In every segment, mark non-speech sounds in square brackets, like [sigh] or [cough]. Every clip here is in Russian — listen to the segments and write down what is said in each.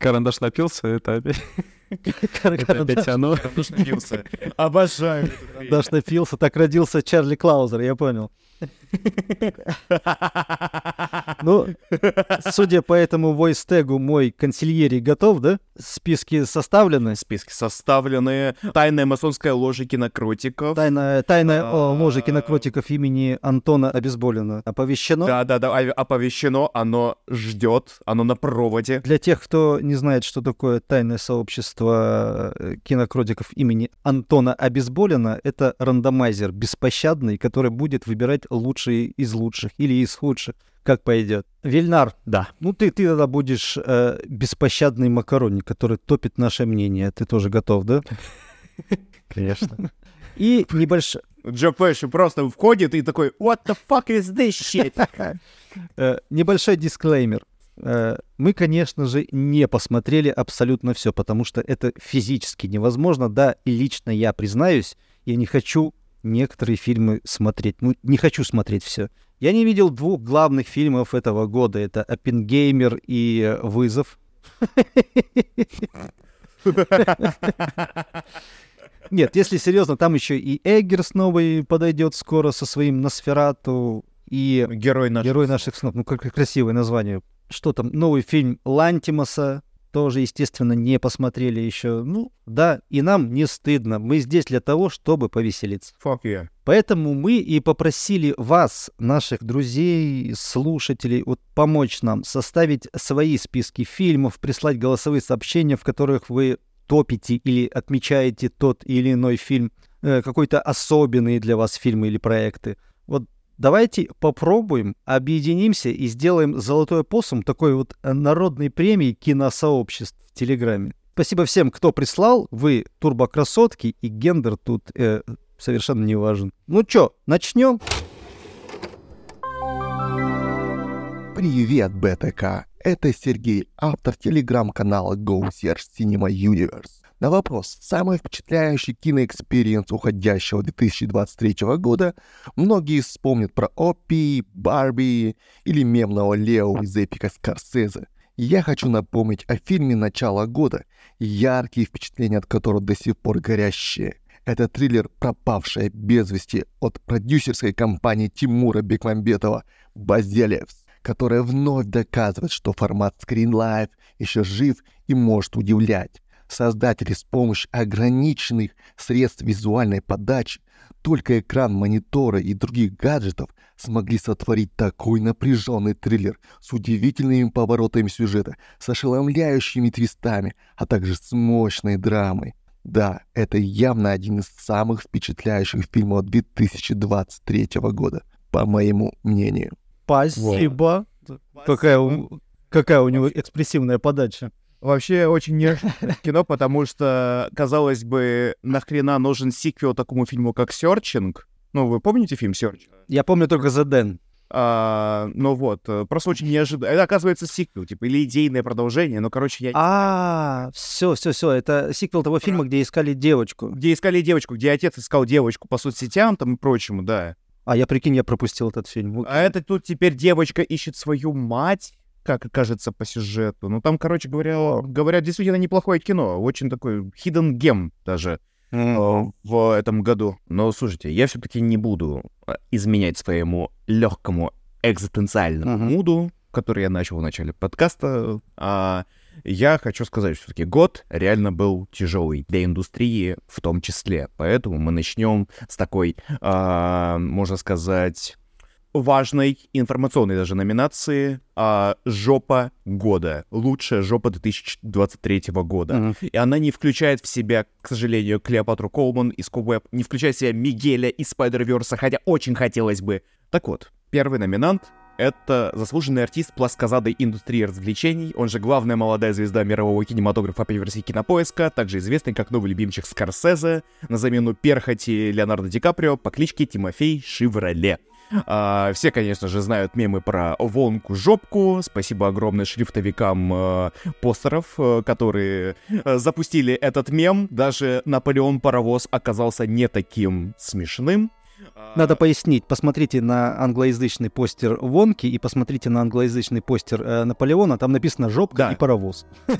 Карандаш напился, это опять... Это опять оно. Карандаш напился. Обожаю. карандаш напился, так родился Чарли Клаузер, я понял. [laughs] Ну, судя по этому войс-тегу, мой консильерий готов, да? Списки составлены. Списки составлены. Тайная масонская ложа кинокротиков. Тайна, тайна о А. ложе кинокротиков имени Антона Обезболина оповещено. Да-да-да, а- оповещено, оно ждет, оно на проводе. Для тех, кто не знает, что такое тайное сообщество э, кинокротиков имени Антона Обезболина, это рандомайзер беспощадный, который будет выбирать лучшие из лучших или из худших, как пойдет. Вильнар, Да. ну ты, ты тогда будешь э, беспощадный макароник, который топит наше мнение. Ты тоже готов, да? Конечно. И небольшая... Джо Пэши просто входит и такой, what the fuck is this shit? Э, небольшой дисклеймер. Э, Мы, конечно же, не посмотрели абсолютно все, потому что это физически невозможно. Да, и лично я признаюсь, я не хочу некоторые фильмы смотреть. Ну, не хочу смотреть все. Я не видел двух главных фильмов этого года. Это «Оппенгеймер» и «Вызов». Нет, если серьезно, там еще и Эггерс новый подойдет скоро со своим Носферату, и Герой наш. Герой наших снов. Ну, как красивое название. Что там? Новый фильм Лантимаса. Тоже, естественно, не посмотрели еще. Ну, да, и нам не стыдно. Мы здесь для того, чтобы повеселиться. Fuck yeah. Поэтому мы и попросили вас, наших друзей, слушателей, вот помочь нам составить свои списки фильмов, прислать голосовые сообщения, в которых вы топите или отмечаете тот или иной фильм, э, какой-то особенный для вас фильм или проекты. Вот давайте попробуем, объединимся и сделаем «Золотой опоссум» такой вот народной премии киносообществ в Телеграме. Спасибо всем, кто прислал. Вы турбокрасотки, и гендер тут э, совершенно не важен. Ну чё, начнем? Привет, БТК! Это Сергей, автор телеграм-канала Go Search Cinema Universe. На вопрос «Самый впечатляющий кино experience уходящего 2023 года» многие вспомнят про Оппи, Барби или мемного Лео из эпика Скорсезе. Я хочу напомнить о фильме начала года, яркие впечатления от которого до сих пор горящие. Это триллер «Пропавшая без вести» от продюсерской компании Тимура Бекмамбетова «Базелевс», которая вновь доказывает, что формат Screen Life еще жив и может удивлять. Создатели с помощью ограниченных средств визуальной подачи, только экран монитора и других гаджетов смогли сотворить такой напряженный триллер с удивительными поворотами сюжета, с ошеломляющими твистами, а также с мощной драмой. Да, это явно один из самых впечатляющих фильмов 2023 года, по моему мнению. Спасибо. Какая, у, какая у него экспрессивная подача. Вообще очень неожиданное [laughs] кино, потому что, казалось бы, нахрена нужен сиквел такому фильму, как «Серчинг»? Ну, вы помните фильм «Серчинг»? Я помню только The Den. А, ну вот, э, просто очень неожиданно. Это, оказывается, сиквел, типа, или идейное продолжение. Ну, короче, я... А, все, все, все. Это сиквел того фильма, где искали девочку. Где искали девочку, где отец искал девочку по соцсетям там и прочему, да. А я прикинь, я пропустил этот фильм. А это тут теперь девочка ищет свою мать, как окажется по сюжету. Ну, там, короче говоря, говорят, действительно неплохое кино. Очень такой hidden gem даже э, в этом году. Но, слушайте, я все-таки не буду э, изменять своему легкому экзистенциальному Мгм. муду, который я начал в начале подкаста. А я хочу сказать, что все-таки год реально был тяжелый для индустрии в том числе. Поэтому мы начнем с такой, а, можно сказать, важной информационной даже номинации а, «Жопа года». Лучшая жопа 2023 года. Мгм. И она не включает в себя, к сожалению, Клеопатру Колман из Кобвеб, не включает в себя Мигеля из Спайдерверса, хотя очень хотелось бы. Так вот, первый номинант — это заслуженный артист плоскозадой индустрии развлечений, он же главная молодая звезда мирового кинематографа по версии Кинопоиска, также известный как новый любимчик Скорсезе, на замену перхоти Леонардо Ди Каприо по кличке Тимофей Шевроле. А, все, конечно же, знают мемы про Вонку-жопку. Спасибо огромное шрифтовикам э, постеров, э, которые э, запустили этот мем. Даже Наполеон Паровоз оказался не таким смешным. Надо пояснить. Посмотрите на англоязычный постер Вонки и посмотрите на англоязычный постер э, Наполеона. Там написано «жопка» Да. и «паровоз». [laughs]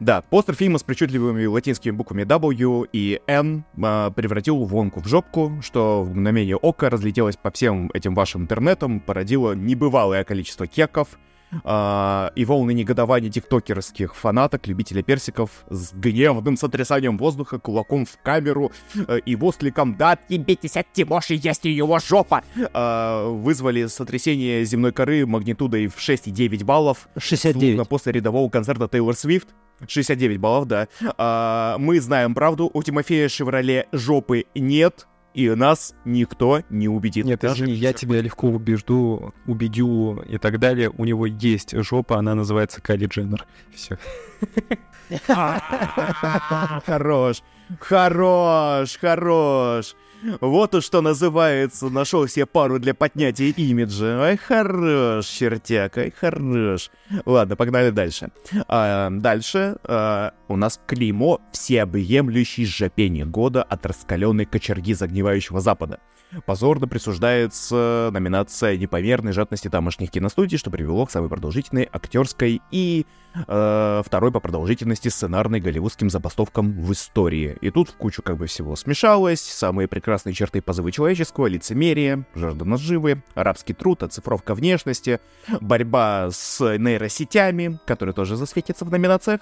Да, постер фильма с причудливыми латинскими буквами W и N а, превратил Вонку в жопку, что в мгновение ока разлетелось по всем этим вашим интернетам, породило небывалое количество кеков, а, и волны негодования тиктокерских фанаток, любителей персиков с гневным сотрясанием воздуха, кулаком в камеру э, и воскликом «Да отъебитесь от Тимоши, есть его жопа!» а, вызвали сотрясение земной коры магнитудой в 6,9 баллов, Словно 69. после рядового концерта Тейлор Свифт. 69 баллов, да. А, мы знаем правду, у Тимофея Шевроле жопы нет, и нас никто не убедит. Нет, Даже извини, я тебя легко убежду, убедю и так далее. У него есть жопа, она называется Кайли Дженнер. Все. [laughs] [laughs] Хорош, хорош, хорош. Вот уж что называется, нашел себе пару для поднятия имиджа. Ай, хорош, чертяк, ай, хорош. Ладно, погнали дальше. А, дальше а, у нас клеймо всеобъемлющий жопение года от раскаленной кочерги загнивающего запада. Позорно присуждается номинация непомерной жадности тамошних киностудий, что привело к самой продолжительной актерской и э, второй по продолжительности сценарной голливудским забастовкам в истории. И тут в кучу как бы всего смешалось. Самые прекрасные черты позывы человеческого, лицемерие, жажда наживы, арабский труд, оцифровка внешности, борьба с нейросетями, которые тоже засветятся в номинациях.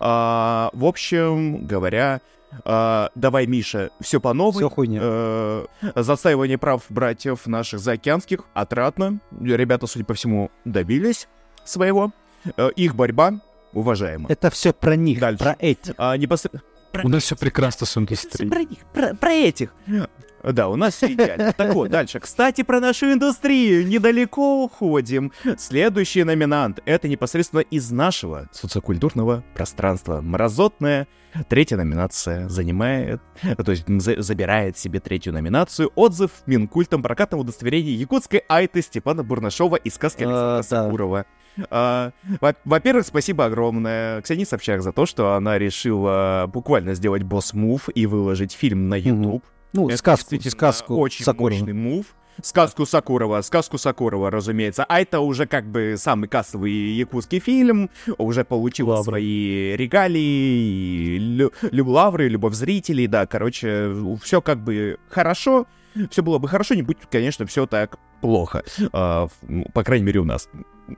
А, в общем говоря, а, давай, Миша, все по новой. Все хуйня. Э, Застаивание прав братьев наших заокеанских отрадно. Ребята, судя по всему, добились своего. Э, Их борьба уважаема. Это все про них, Дальше. про этих. А непосредственно... У нас все прекрасно с индустрией. Про них, про, про этих. Да, у нас все идеально. Так вот, дальше. Кстати, про нашу индустрию. Недалеко уходим. Следующий номинант — это непосредственно из нашего социокультурного пространства. Мразотная третья номинация занимает, то есть за- забирает себе третью номинацию. Отзыв Минкультом прокатного удостоверения якутской айты Степана Бурнашова и сказки А, Александра да. Сакурова. А, во- Во-первых, спасибо огромное Ксении Собчак за то, что она решила буквально сделать босс-мув и выложить фильм на. YouTube. Ну, Это сказку, сказку очень Сакурова. мощный мув. Сказку Сакурова, сказку Сакурова, разумеется. А это уже как бы самый кассовый якутский фильм, уже получил Лавры. свои регалии, лю- лю- лавры, любовь зрителей, да, короче, все как бы хорошо, все было бы хорошо, не будь, конечно, все так плохо, А, ну, по крайней мере у нас.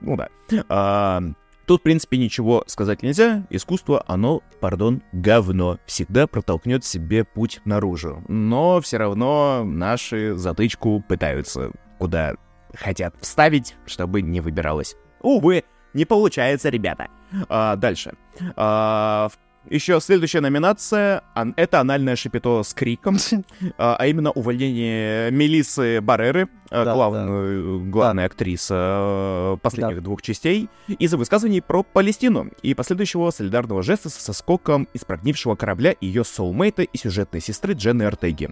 Ну да. А, Тут, в принципе, ничего сказать нельзя. Искусство, оно, пардон, говно. Всегда протолкнет себе путь наружу. Но все равно наши затычку пытаются куда хотят вставить, чтобы не выбиралось. Увы, не получается, ребята. А, дальше. А, в- еще следующая номинация это анальное шипито с криком, [laughs] а, а именно увольнение Мелисы Барреры, а, Да, главную- главная актриса э, последних двух частей, из-за высказываний про Палестину и последующего солидарного жеста со скоком из прогнившего корабля ее соулмейта и сюжетной сестры Дженны Артеги.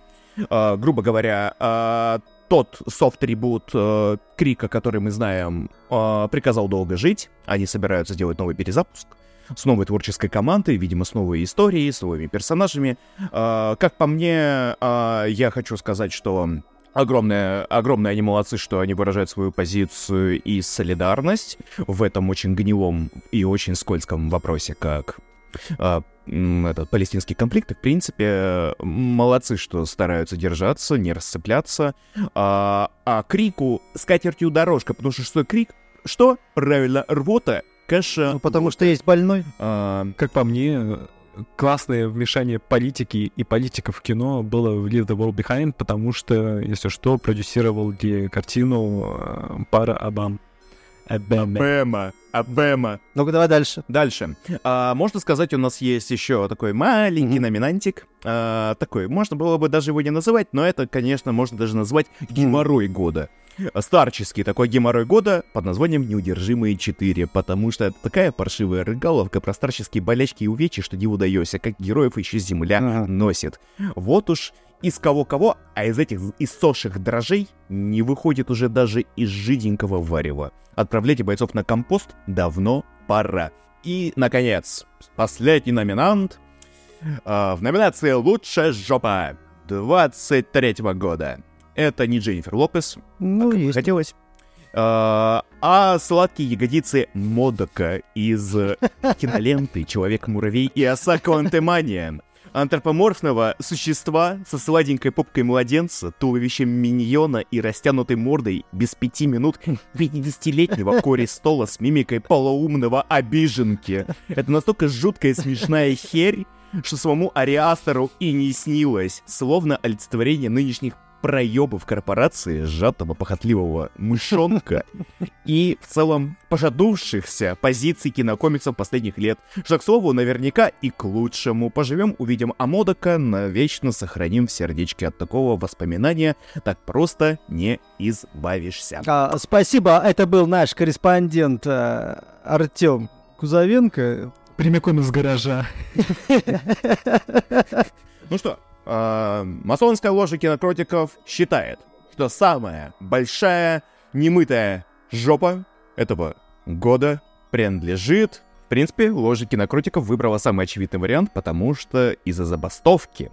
А, грубо говоря, а, тот софт-трибут э, Крика, который мы знаем, а, приказал долго жить. Они собираются сделать новый перезапуск с новой творческой командой, видимо, с новой историей, с новыми персонажами. А, как по мне, а, я хочу сказать, что огромное, огромные они молодцы, что они выражают свою позицию и солидарность в этом очень гнилом и очень скользком вопросе, как м, этот палестинский конфликт. В принципе, э, молодцы, что стараются держаться, не рассыпляться. А, а крику с катертью дорожка, потому что что крик? Что? Правильно, рвота, каша. Ну, потому что есть больной. А, Как по мне, классное вмешание политики и политиков в кино было в Leave the World Behind, потому что, если что, продюсировал ли картину э, пара Обам. Обама. Бэма, Абэма. Ну-ка, давай дальше. Дальше. А, можно сказать, у нас есть еще такой маленький Мгм. номинантик. А, такой, можно было бы даже его не называть, но это, конечно, можно даже назвать геморрой года. Старческий такой геморрой года под названием «Неудержимые 4», потому что это такая паршивая рыгаловка про старческие болячки и увечья, что диву даешься, как героев еще земля Ага. носит. Вот уж из кого-кого, а из этих иссохших дрожжей не выходит уже даже из жиденького варева. Отправляйте бойцов на компост давно пора. И, наконец, последний номинант. А, в номинации «Лучшая жопа». 23 года. Это не Дженнифер Лопес, Ну, как есть. хотелось. А, а сладкие ягодицы Модока из [laughs] киноленты «Человек-муравей» и оса Квантемания. Антропоморфного существа со сладенькой попкой младенца, туловищем миньона и растянутой мордой без пяти минут 50-летнего [laughs] Кори Стола с мимикой полуумного обиженки. Это настолько жуткая и смешная херь, что самому Ариастеру и не снилось, словно олицетворение нынешних проебов корпорации, сжатого похотливого мышонка и в целом пожадувшихся позиций кинокомиксов последних лет, что, к слову, наверняка и к лучшему. Поживем, увидим Амодока, навечно сохраним в сердечке от такого воспоминания, так просто не избавишься. А, спасибо, это был наш корреспондент э, Артем Кузовенко. Прямиком из гаража. [laughs] Ну что, а, масонская ложа кинокротиков считает, что самая большая немытая жопа этого года принадлежит... В принципе, ложа кинокротиков выбрала самый очевидный вариант, потому что из-за забастовки.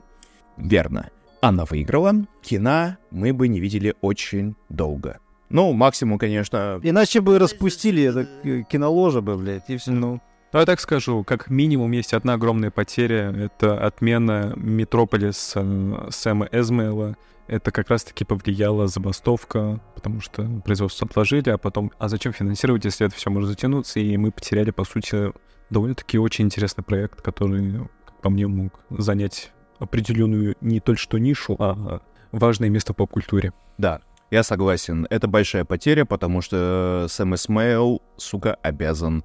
Верно. Она выиграла. Кино мы бы не видели очень долго. Ну, максимум, конечно... Иначе бы распустили это э, киноложа бы, блядь, и все. Ну, ну, я так скажу, как минимум есть одна огромная потеря. Это отмена Метрополис э, Сэма Эзмейла. Это как раз-таки повлияла забастовка, потому что производство отложили, а потом, а зачем финансировать, если это все может затянуться, и мы потеряли, по сути, довольно-таки очень интересный проект, который, как по мне, мог занять определенную не только что нишу, а важное место в поп-культуре. Да, я согласен. Это большая потеря, потому что Сэм Эсмейл, сука, обязан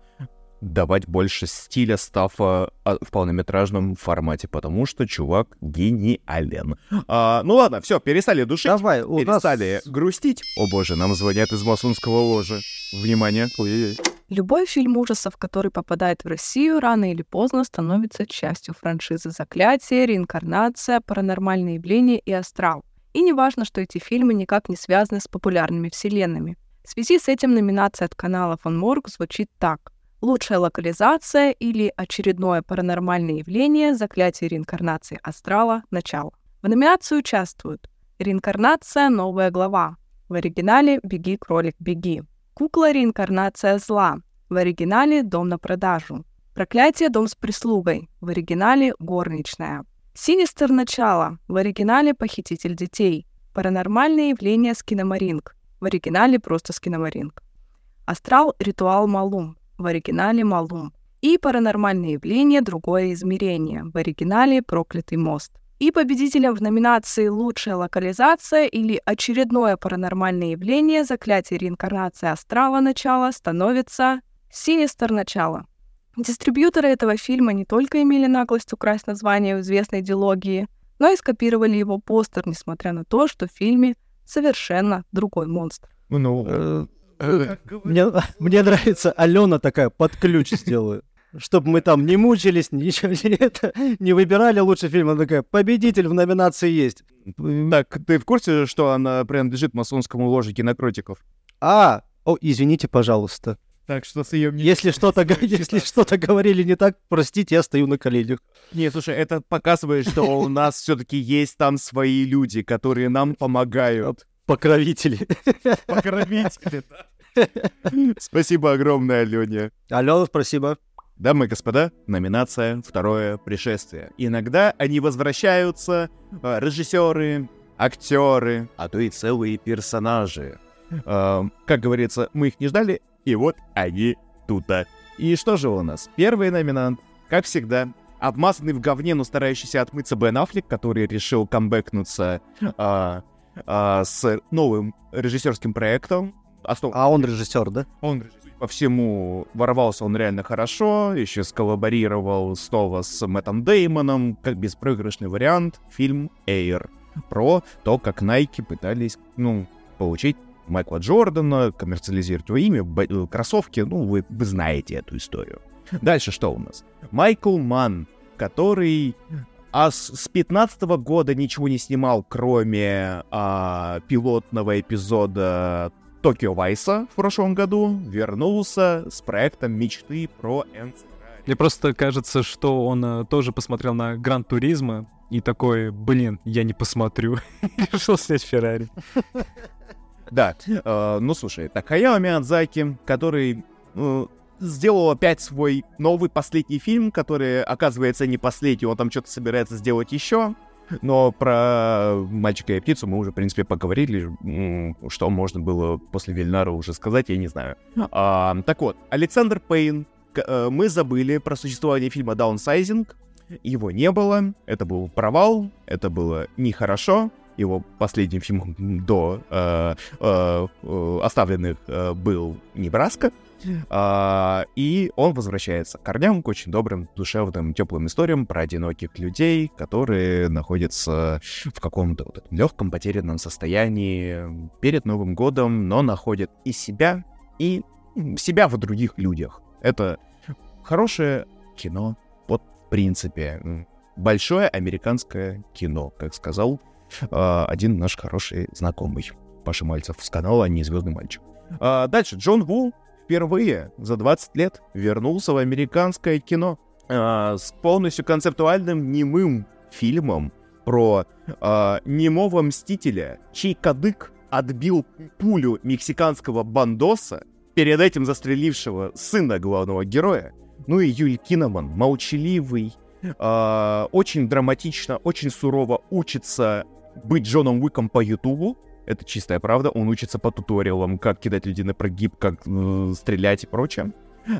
давать больше стиля стафа а, в полнометражном формате, потому что чувак гениален. А, ну ладно, все, перестали душить, Давай, у нас... перестали грустить. О боже, нам звонят из масонского ложа. Внимание. Ой-ой-ой. Любой фильм ужасов, который попадает в Россию, рано или поздно становится частью франшизы «Заклятие», «Реинкарнация», «Паранормальные явления» и «Астрал». И не важно, что эти фильмы никак не связаны с популярными вселенными. В связи с этим номинация от канала Фон Морг звучит так. Лучшая локализация или очередное паранормальное явление «Заклятие реинкарнации астрала. Начало». В номинации участвуют «Реинкарнация. Новая глава». В оригинале «Беги, кролик, беги». «Кукла. Реинкарнация зла». В оригинале «Дом на продажу». «Проклятие. Дом с прислугой». В оригинале «Горничная». «Синистер. Начало». В оригинале «Похититель детей». «Паранормальные явления. Скиномаринг». В оригинале просто Скиномаринг. «Астрал. Ритуал Малум» в оригинале «Малум», и «Паранормальные явления. Другое измерение» в оригинале «Проклятый мост». И победителем в номинации «Лучшая локализация» или «Очередное паранормальное явление. Заклятие реинкарнации астрала. Начало» становится «Синистер. Начало». Дистрибьюторы этого фильма не только имели наглость украсть название известной дилогии, но и скопировали его постер, несмотря на то, что в фильме совершенно другой монстр. Ну, Э, э, Мне, мне нравится, Алена такая под ключ сделаю. Чтобы мы там не мучились, ничего не, это, не выбирали лучший фильм. Она такая, победитель в номинации есть. так, ты в курсе, что она принадлежит масонскому ложе кинокротиков? А, о, извините, пожалуйста. Так что с ее Если что-то, [laughs] если что-то говорили не так, простите, я стою на коленях. Не, слушай, это показывает, что у нас все-таки есть там свои люди, которые нам помогают. Покровители. Покровители, [laughs] Спасибо огромное, Алене. Алена, спасибо. Дамы и господа, номинация «Второе пришествие». Иногда они возвращаются, э, режиссеры, актеры, а то и целые персонажи. Э, Как говорится, мы их не ждали, и вот они тут. И что же у нас? Первый номинант, как всегда, обмазанный в говне, но старающийся отмыться Бен Аффлек, который решил камбэкнуться а, с новым режиссерским проектом. Основ- А он режиссер, да? он по всему ворвался он реально хорошо, еще сколлаборировал снова с Мэттом Деймоном, как беспроигрышный вариант, фильм Air про то, как Nike пытались, ну, получить Майкла Джордана, коммерциализировать его имя, э, кроссовки, ну, вы, вы знаете эту историю. Дальше что у нас? Майкл Манн, который а с, с 15 года ничего не снимал, кроме а, пилотного эпизода Токио Вайса в прошлом году, вернулся с проектом мечты про Феррари. Мне просто кажется, что он э, тоже посмотрел на Гран Туризма и такой, блин, я не посмотрю. [laughs] Решил снять Феррари. Да, э, ну слушай, так Хаяо Миядзаки, который э, сделал опять свой новый последний фильм, который, оказывается, не последний, он там что-то собирается сделать еще. Но про мальчика и птицу мы уже, в принципе, поговорили, что можно было после Вильнара уже сказать, я не знаю. А, так вот, Александр Пейн, э, мы забыли про существование фильма Даунсайзинг, его не было, это был провал, это было нехорошо, его последним фильмом до э, э, э, оставленных э, был Небраска. А, и он возвращается к корням, к очень добрым, душевным, теплым историям про одиноких людей, которые находятся в каком-то вот этом легком потерянном состоянии перед Новым годом, но находят и себя, и себя в других людях. Это хорошее кино, вот в принципе. Большое американское кино, как сказал а, один наш хороший знакомый. Паша Мальцев с канала «Не звездный мальчик». А, дальше. Джон Ву впервые за 20 лет вернулся в американское кино а, с полностью концептуальным немым фильмом про а, немого мстителя, чей кадык отбил пулю мексиканского бандоса, перед этим застрелившего сына главного героя. Ну и Юль Киноман, молчаливый, а, очень драматично, очень сурово учится быть Джоном Уиком по Ютубу. Это чистая правда. Он учится по туториалам, как кидать людей на прогиб, как э, стрелять и прочее.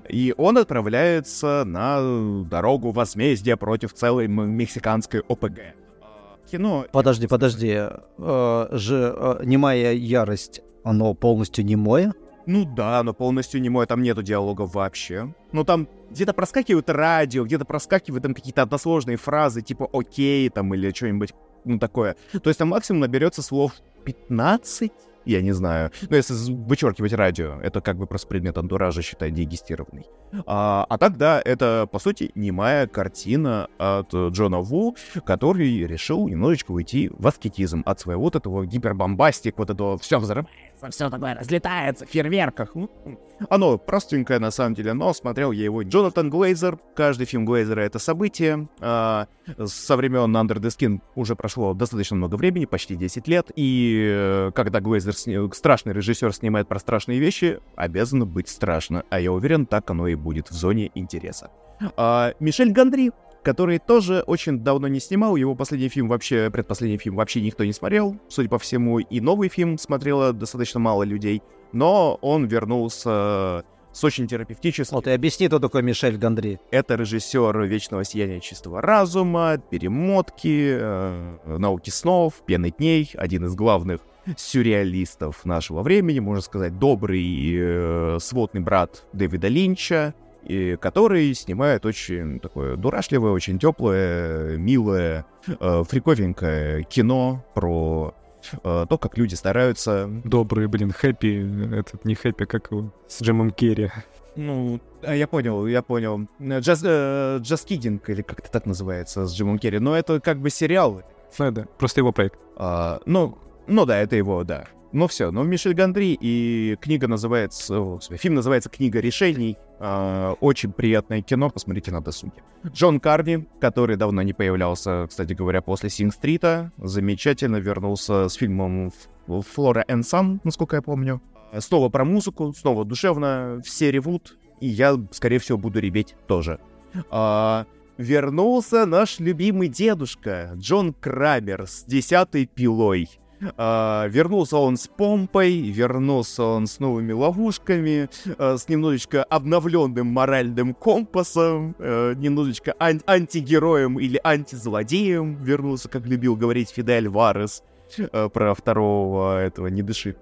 И он отправляется на дорогу возмездия против целой мексиканской ОПГ. А, Кино... Подожди, подожди. э, же э, немая ярость, оно полностью немое? Ну да, но полностью немое, там нету диалога вообще. Ну там где-то проскакивают радио, где-то проскакивают там какие-то односложные фразы, типа «окей» там или что-нибудь ну такое. То есть там максимум наберется слов 15, я не знаю. Ну, если вычеркивать радио, это как бы просто предмет антуража, считай, дегистированный. А, а так, да, это, по сути, немая картина от Джона Ву, который решил немножечко уйти в аскетизм от своего вот этого гипербомбастик, вот этого все взрывается, все такое разлетается, в фейерверках. Оно простенькое, на самом деле, но смотрел я его. Джонатан Глейзер, каждый фильм Глейзера — это событие. А, со времен Under the Skin уже прошло достаточно много времени, почти 10 лет, и э, когда Глейзер, сни- страшный режиссер, снимает про страшные вещи, обязано быть страшно, а я уверен, так оно и будет в зоне интереса. А, Мишель Гандри, который тоже очень давно не снимал, его последний фильм вообще, предпоследний фильм вообще никто не смотрел, судя по всему, и новый фильм смотрело достаточно мало людей, но он вернулся с очень терапевтическим Вот и объясни, кто такой Мишель Гандри. это режиссер «Вечного сияния чистого разума», «Перемотки», э, «Науки снов», «Пены дней», один из главных сюрреалистов нашего времени, можно сказать, добрый э, сводный брат Дэвида Линча, и который снимает очень такое дурашливое, очень теплое, милое, э, фриковенькое кино про э, то, как люди стараются Добрый, блин, хэппи, этот не хэппи, как его, с Джимом Керри. Ну, а, я понял, я понял. Джаз, э, Джаз Киддинг, или как это так называется, с Джимом Керри. Но это как бы сериал. Ну да, просто его проект. А, ну, ну да, это его, да. Ну все, но Мишель Гандри, и книга называется, фильм называется «Книга решений». А, очень приятное кино, посмотрите на досуге. Джон Карни, который давно не появлялся, кстати говоря, после Синг-стрита, замечательно вернулся с фильмом «Флора and Сан», насколько я помню. Снова про музыку, снова душевно, все ревут, и я, скорее всего, буду ребеть тоже. А, вернулся наш любимый дедушка Джон Крамер с десятой пилой. А, вернулся он с помпой, вернулся он с новыми ловушками, а, с немножечко обновленным моральным компасом, э, немножечко ан- антигероем или антизлодеем вернулся, как любил говорить Фидель Варес э, про второго этого «Не дыши».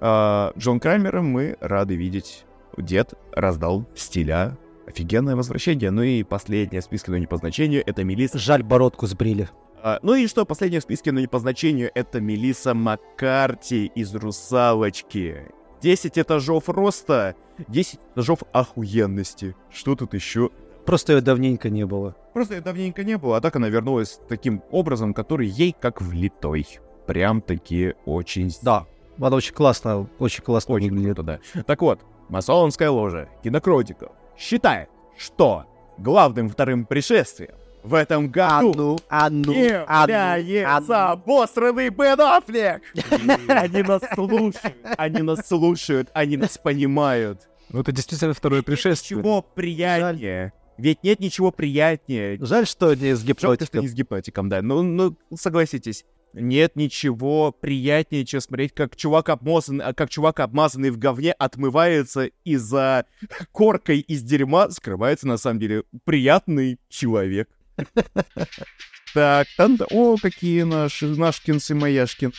А, Джон Крамера мы рады видеть. Дед раздал стиля. Офигенное возвращение. Ну и последнее в списке, но не по значению, это Мелисса Жаль, бородку сбрили. А, ну и что, последнее в списке, но не по значению, это Мелисса Маккарти из «Русалочки». 10 этажов роста, 10 этажов охуенности. Что тут еще? Просто ее давненько не было. Просто ее давненько не было, а так она вернулась таким образом, который ей как влитой. Прям-таки очень... Да, она очень классно, очень классно Очень выглядит. круто, да. Так вот, масонская ложа кинокротиков считает, что главным вторым пришествием в этом году а ну, является обосранный Бен Аффлек. [laughs] Они нас слушают, они нас слушают, они нас понимают. Ну, это действительно второе пришествие. Ничего приятнее. Ведь нет ничего приятнее. Жаль, что не с Жалко, что гипнотиком. не с гипнотиком, да. Ну, ну, согласитесь. Нет ничего приятнее, чем смотреть, как чувак, обмазан, а, как чувак, обмазанный в говне, отмывается и за коркой из дерьма скрывается, на самом деле, приятный человек. [laughs] Так, о, какие наши, нашкинцы, маяшкин.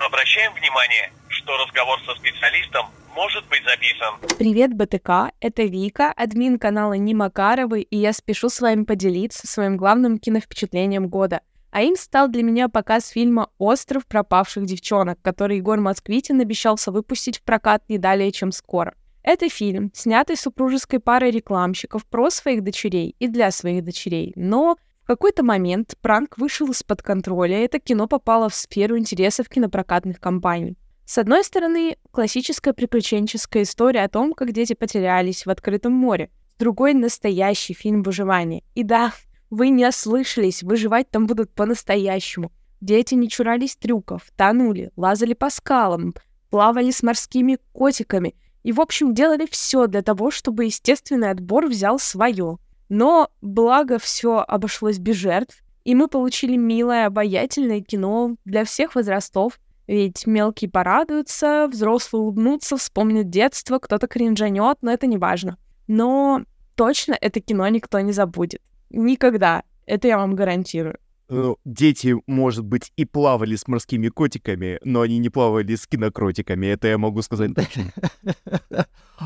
Обращаем внимание, что разговор со специалистом может быть записан. Привет, БТК, это Вика, админ канала Не Макаровы, и я спешу с вами поделиться своим главным киновпечатлением года. А им стал для меня показ фильма «Остров пропавших девчонок», который Егор Москвитин обещался выпустить в прокат не далее, чем скоро. Это фильм, снятый супружеской парой рекламщиков про своих дочерей и для своих дочерей, но в какой-то момент пранк вышел из-под контроля, и это кино попало в сферу интересов кинопрокатных компаний. С одной стороны, классическая приключенческая история о том, как дети потерялись в открытом море. С другой — настоящий фильм выживания. И да, вы не ослышались, выживать там будут по-настоящему. Дети не чурались трюков, тонули, лазали по скалам, плавали с морскими котиками и, в общем, делали все для того, чтобы естественный отбор взял свое. Но, благо, все обошлось без жертв, и мы получили милое, обаятельное кино для всех возрастов, ведь мелкие порадуются, взрослые улыбнутся, вспомнят детство, кто-то кринжанет, но это не важно. Но точно это кино никто не забудет. Никогда. Это я вам гарантирую. Ну, дети, может быть, и плавали с морскими котиками, но они не плавали с кинокротиками, это я могу сказать. [laughs]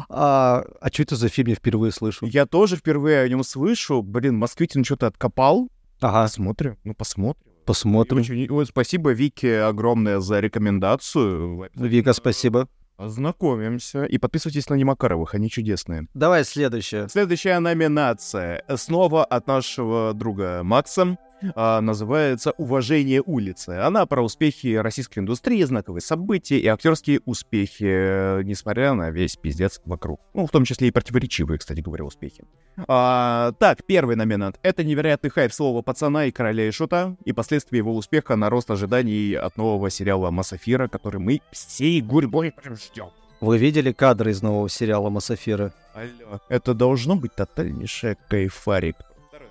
А, а что это за фильм я впервые слышу? Я тоже впервые о нем слышу. Блин, Москвитин что-то откопал. Ага, Посмотрим, ну посмотрим. посмотрим. Очень- ой, спасибо Вике огромное за рекомендацию. Вика, спасибо. Ознакомимся. И подписывайтесь на Немакаровых, они чудесные. Давай следующее. Следующая номинация. Снова от нашего друга Макса. А, называется «Уважение улицы». Она про успехи российской индустрии, знаковые события и актерские успехи, э, несмотря на весь пиздец вокруг. Ну, в том числе и противоречивые, кстати говоря, успехи. А, так, первый номинант. Это невероятный хайп слова пацана и короля и шута, и последствия его успеха на рост ожиданий от нового сериала Массафира, который мы всей гурьбой прям ждем. Вы видели кадры из нового сериала «Массафира»? Алло. Это должно быть тотальнейшая кайфарик.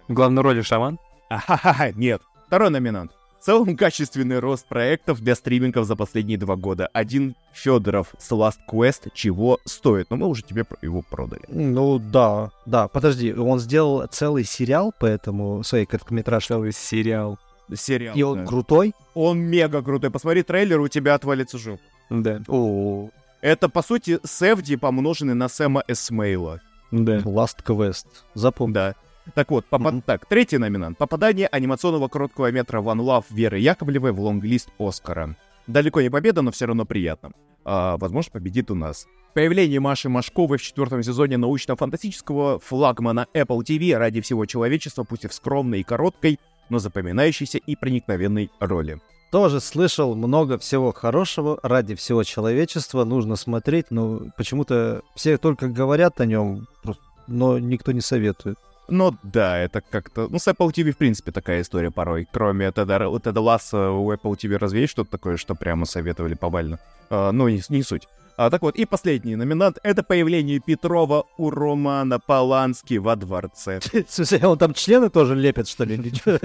В главной роли шаман. Ахахаха, нет. Второй номинант. В целом качественный рост проектов для стримингов за последние два года. Один Федоров с Last Quest чего стоит, но мы уже тебе его продали. Ну да, да. Подожди, он сделал целый сериал по этому своей короткометражке. Целый сериал. Сериал. И он да. крутой? Он мега крутой. Посмотри трейлер, у тебя отвалится жопа. Да, О, Это, по сути, Севди, помноженный на Сэма Эсмейла. да. Last Quest. Запомни. Да. Так вот, попа- Мгм. так, третий номинант. Попадание анимационного короткого метра One Love Веры Яковлевой в лонглист Оскара. Далеко не победа, но все равно приятно. А, возможно, победит у нас. Появление Маши Машковой в четвертом сезоне научно-фантастического флагмана Apple TV ради всего человечества, пусть и в скромной и короткой, но запоминающейся и проникновенной роли. Тоже слышал много всего хорошего. Ради всего человечества нужно смотреть. Но почему-то все только говорят о нем, но никто не советует. Но да, это как-то... Ну, с Apple TV, в принципе, такая история порой. Кроме Теда, Теда Ласса у Apple TV разве есть что-то такое, что прямо советовали повально? А, ну, не, не суть. А, так вот, и последний номинант — это появление Петрова у Романа Полански во дворце. [laughs] Смысле, он там члены тоже лепит, что ли? [laughs]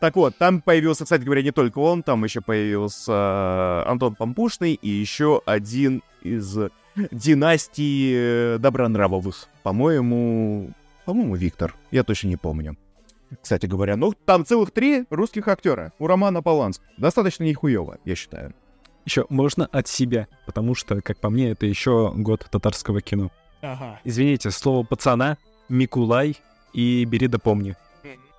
Так вот, там появился, кстати говоря, не только он, там еще появился э, Антон Пампушный и еще один из династии э, Добронравовых. По-моему, по-моему, Виктор. Я точно не помню. Кстати говоря, ну там целых три русских актера у Романа Поланск. Достаточно нехуево, я считаю. Еще можно от себя, потому что, как по мне, это еще год татарского кино. Ага. Извините, слово пацана, Микулай и Бери да помни.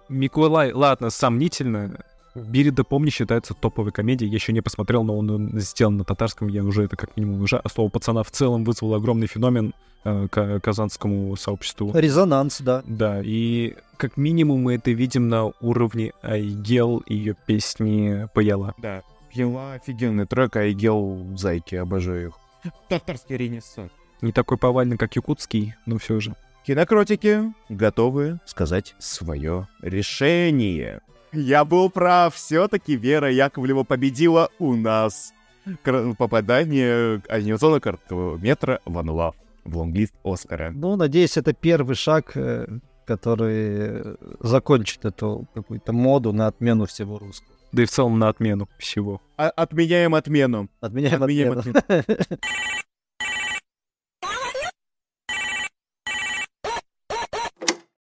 Микулай, ладно, сомнительно. Бери да помни считается топовой комедией. Я еще не посмотрел, но он сделан на татарском, я уже это как минимум уже. А слово пацана в целом вызвало огромный феномен э, к казанскому сообществу. Резонанс, да. Да, и как минимум мы это видим на уровне Айгел и ее песни Паяла. Да. Пила офигенный трек, Айгел Зайки, обожаю их. Татарский ренессанс. Не такой повальный, как якутский, но все же. Кинокротики готовы сказать свое решение. Я был прав, все-таки Вера Яковлева победила у нас. Кр- попадание анимационного короткого метра One Love в лонглист Оскара. Ну, надеюсь, это первый шаг, э, который закончит эту какую-то моду на отмену всего русского. Да и в целом на отмену всего. А- отменяем отмену. Отменяем, Отменяем отмену.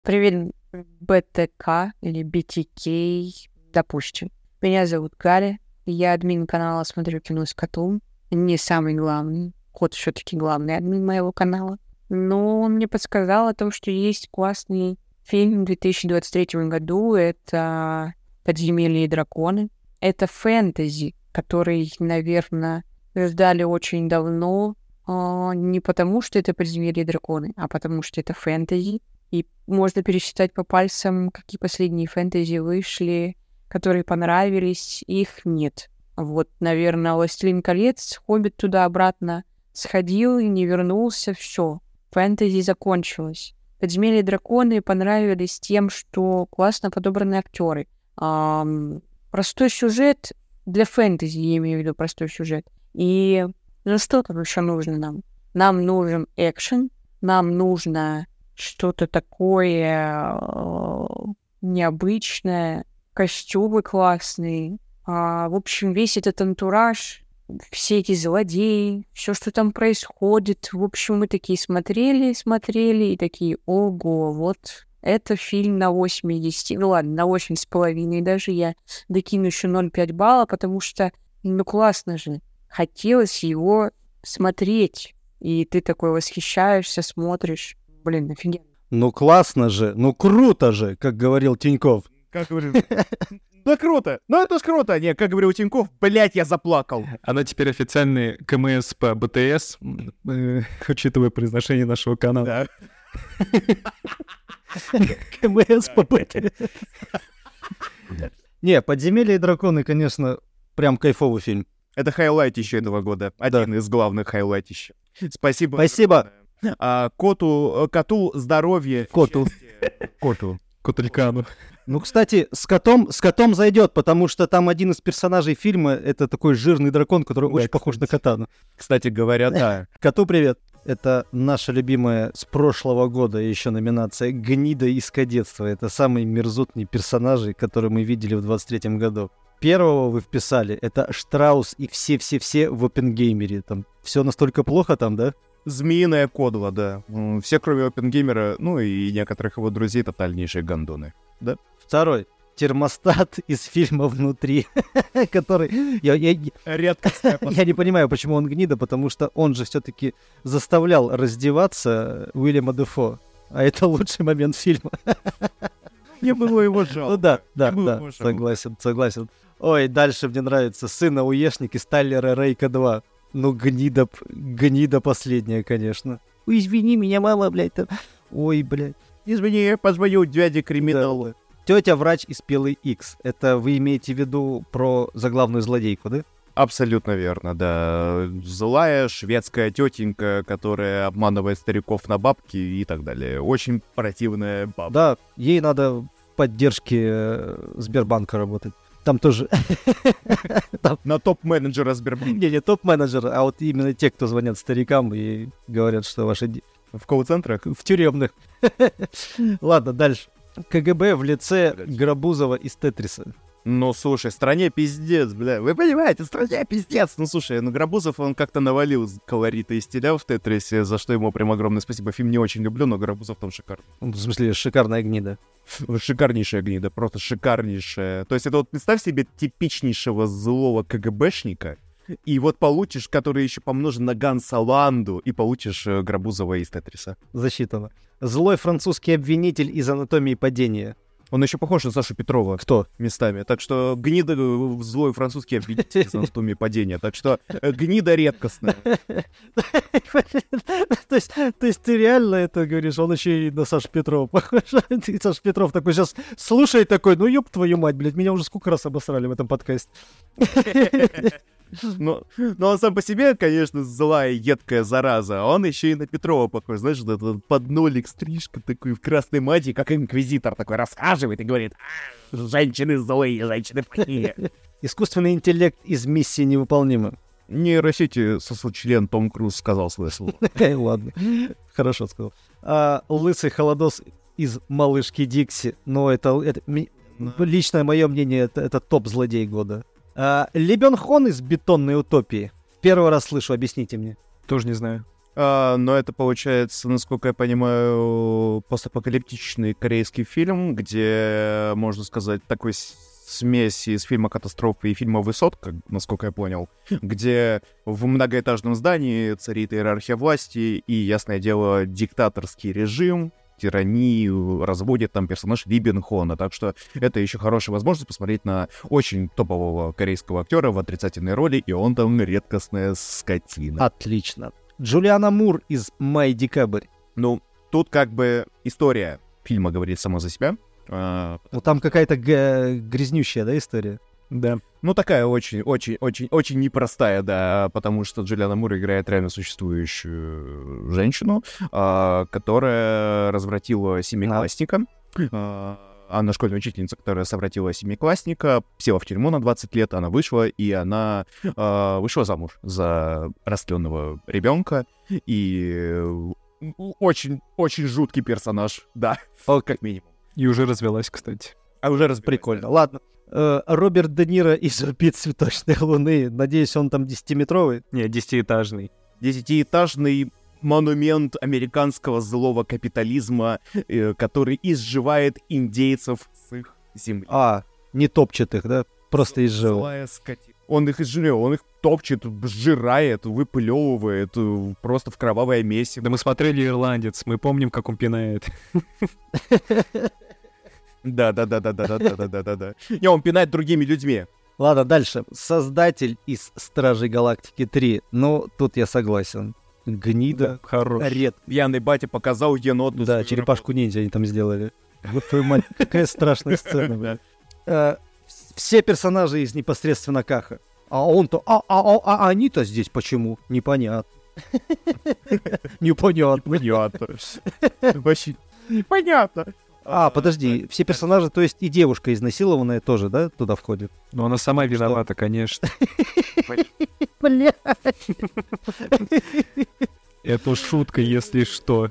Привет, БТК или BTK, допустим. Меня зовут Галя, я админ канала «Смотрю кино с котом». Не самый главный, кот все таки главный админ моего канала. Но он мне подсказал о том, что есть классный фильм в 2023 году. Это «Подземелье и драконы». Это фэнтези, который, наверное, ждали очень давно. а, Не потому, что это «Подземелье и драконы», а потому, что это фэнтези. И можно пересчитать по пальцам, какие последние фэнтези вышли, которые понравились, их нет. Вот, наверное, «Властелин колец», «Хоббит» туда-обратно сходил и не вернулся, все. Фэнтези закончилось. «Подземелье драконы» понравились тем, что классно подобраны актеры. Ам, простой сюжет для фэнтези, я имею в виду простой сюжет. И ну что там еще нужно нам? Нам нужен экшен, нам нужно что-то такое э, необычное, костюмы классные. А, в общем, весь этот антураж, все эти злодеи, все, что там происходит. В общем, мы такие смотрели, смотрели и такие, ого, вот это фильм на 8 из 10. Ну ладно, на 8 с половиной даже я докину еще 0,5 балла, потому что, ну классно же. Хотелось его смотреть. И ты такой восхищаешься, смотришь. Блин, офигенно. Ну классно же, ну круто же, как говорил Тиньков. Как говорю, да круто, ну это ж круто. Не, как говорил Тиньков, блять, я заплакал. Она теперь официальный КМС по БТС, э, учитывая произношение нашего канала. Да. КМС по БТ. Не, «Подземелье и драконы», конечно, прям кайфовый фильм. Это highlight еще этого года. Один из главных хайлайтища. Спасибо. Спасибо. А, коту, э, коту здоровья. Коту. [laughs] Коту. Котелькану. Ну, кстати, с котом, с котом зайдет, потому что там один из персонажей фильма это такой жирный дракон, который Да, очень похож на кота. Ну, Кстати говоря, да. [laughs] Коту привет. Это наша любимая с прошлого года еще номинация «Гнида из кадетства». Это самые мерзотные персонажи, которые мы видели в 23 году. Первого вы вписали, это Штраус и все-все-все в Опенгеймере. Там все настолько плохо там, да? Змеиная кодла, да. Все, кроме Опенгеймера, ну и некоторых его друзей, тотальнейшие гондоны. Второй. Термостат из фильма «Внутри», [laughs] который... Я, я- Редкостная [laughs] я не понимаю, почему он гнида, потому что он же все-таки заставлял раздеваться Уильяма Дефо. А это лучший момент фильма. [laughs] Мне было его Ну жалко. да, да, да, жалко. согласен, согласен. Ой, дальше мне нравится «Сына уешник» из Тайлера Рейка 2. Ну, гнида, гнида последняя, конечно. Ой, извини меня, мама, блядь, там. Ой, блядь. Извини, я позвоню дяде криминалу. Тетя врач из Пилы X. Это вы имеете в виду про заглавную злодейку, да? Абсолютно верно, да. Злая шведская тетенька, которая обманывает стариков на бабки и так далее. Очень противная баба. Да, ей надо в поддержке э, Сбербанка работать. Там тоже... [laughs] На топ-менеджера Сбербанка. не, не топ-менеджер, а вот именно те, кто звонят старикам и говорят, что ваши В колл-центрах? в тюремных. [laughs] Ладно, дальше. КГБ в лице Грабузова из Тетриса. Ну, слушай, стране пиздец, бля. Вы понимаете, стране пиздец. Ну, слушай, ну, Грабузов, он как-то навалил колорита и стиля в Тетрисе, за что ему прям огромное спасибо. Фильм не очень люблю, но Грабузов там шикарный. Ну, В смысле, шикарная гнида. Шикарнейшая гнида, просто шикарнейшая. То есть это вот представь себе типичнейшего злого КГБшника, и вот получишь, который еще помножен на Ганса Ланду, и получишь э, Грабузова из Тетриса. Засчитано. Злой французский обвинитель из анатомии падения. Он еще похож на Сашу Петрова Кто? местами. Так что гнида э, злой французский обвинитель из анатомии падения. Так что э, гнида редкостная. [laughs] то, есть, то есть ты реально это говоришь, он еще и на Сашу Петрова похож. [laughs] Ты, Саша Петров такой сейчас слушай такой, ну ёб твою мать, блядь, меня уже сколько раз обосрали в этом подкасте. [laughs] [laughs] Но, но он сам по себе, конечно, злая, едкая зараза. А он еще и на Петрова похож. Знаешь, этот поднолик, стрижка такой в красной матии, как инквизитор такой расхаживает и говорит, «А, женщины злые, женщины плохие. [laughs] Искусственный интеллект из миссии невыполнима. Нейросети сочлен Том Круз сказал свое слово. [laughs] Ладно, хорошо сказал. А, Лысый холодос из «Малышки Дикси». Ну, это, это ми- личное мое мнение, это, это топ-злодей года. А, Хон из «Бетонной утопии». Первый раз слышу, объясните мне. Тоже не знаю. А, но это получается, насколько я понимаю, постапокалиптичный корейский фильм, где, можно сказать, такой смесь из фильма «Катастрофа» и фильма «Высотка», насколько я понял, где в многоэтажном здании царит иерархия власти и, ясное дело, диктаторский режим, тиранию разводит там персонаж Ли Бен Хона. Так что это еще хорошая возможность посмотреть на очень топового корейского актера в отрицательной роли, и он там редкостная скотина. Отлично. Джулиана Мур из «Май Декабрь». Ну, тут как бы история фильма говорит сама за себя. А, Ну, там какая-то грязнющая, да, история? Да. ну, такая очень-очень-очень-очень непростая, да, потому что Джулиана Мур играет реально существующую женщину, а, которая развратила семиклассника. А, Она школьная учительница, которая совратила семиклассника, села в тюрьму на 20 лет, она вышла, и она а, вышла замуж за растленного ребенка, и очень-очень жуткий персонаж, да, как минимум. И уже развелась, кстати. А уже разбирайся. Прикольно. Ладно. Э, Роберт Де Ниро из «Орбит цветочной луны». Надеюсь, он там десятиметровый. Не, десятиэтажный. Десятиэтажный монумент американского злого капитализма, э, который изживает индейцев с их земли. А, не топчатых, да? Просто изжил. Злая скотина. Он их изживет, он их топчет, сжирает, выплевывает э, просто в кровавое месиво. Да мы смотрели «Ирландец», мы помним, как он пинает. [laughs] Да, да, да, да, да, да, да, да, да, да, да. Не, он пинает другими людьми. Ладно, дальше. Создатель из Стражей Галактики 3. Ну, тут я согласен. Гнида. Хорош. Ред. Пьяный батя показал еноту. Да, черепашку ниндзя они там сделали. Вот твою мать, какая страшная сцена. [laughs] Э, Все персонажи из непосредственно Каха. А он-то... А, а, а, а они-то здесь почему? Непонятно. [laughs] Непонятно. Понятно. Вообще непонятно. А, подожди, все персонажи, то есть и девушка изнасилованная тоже, да, туда входит? Но она сама виновата, конечно. [laughs] Бля. Это шутка, если что.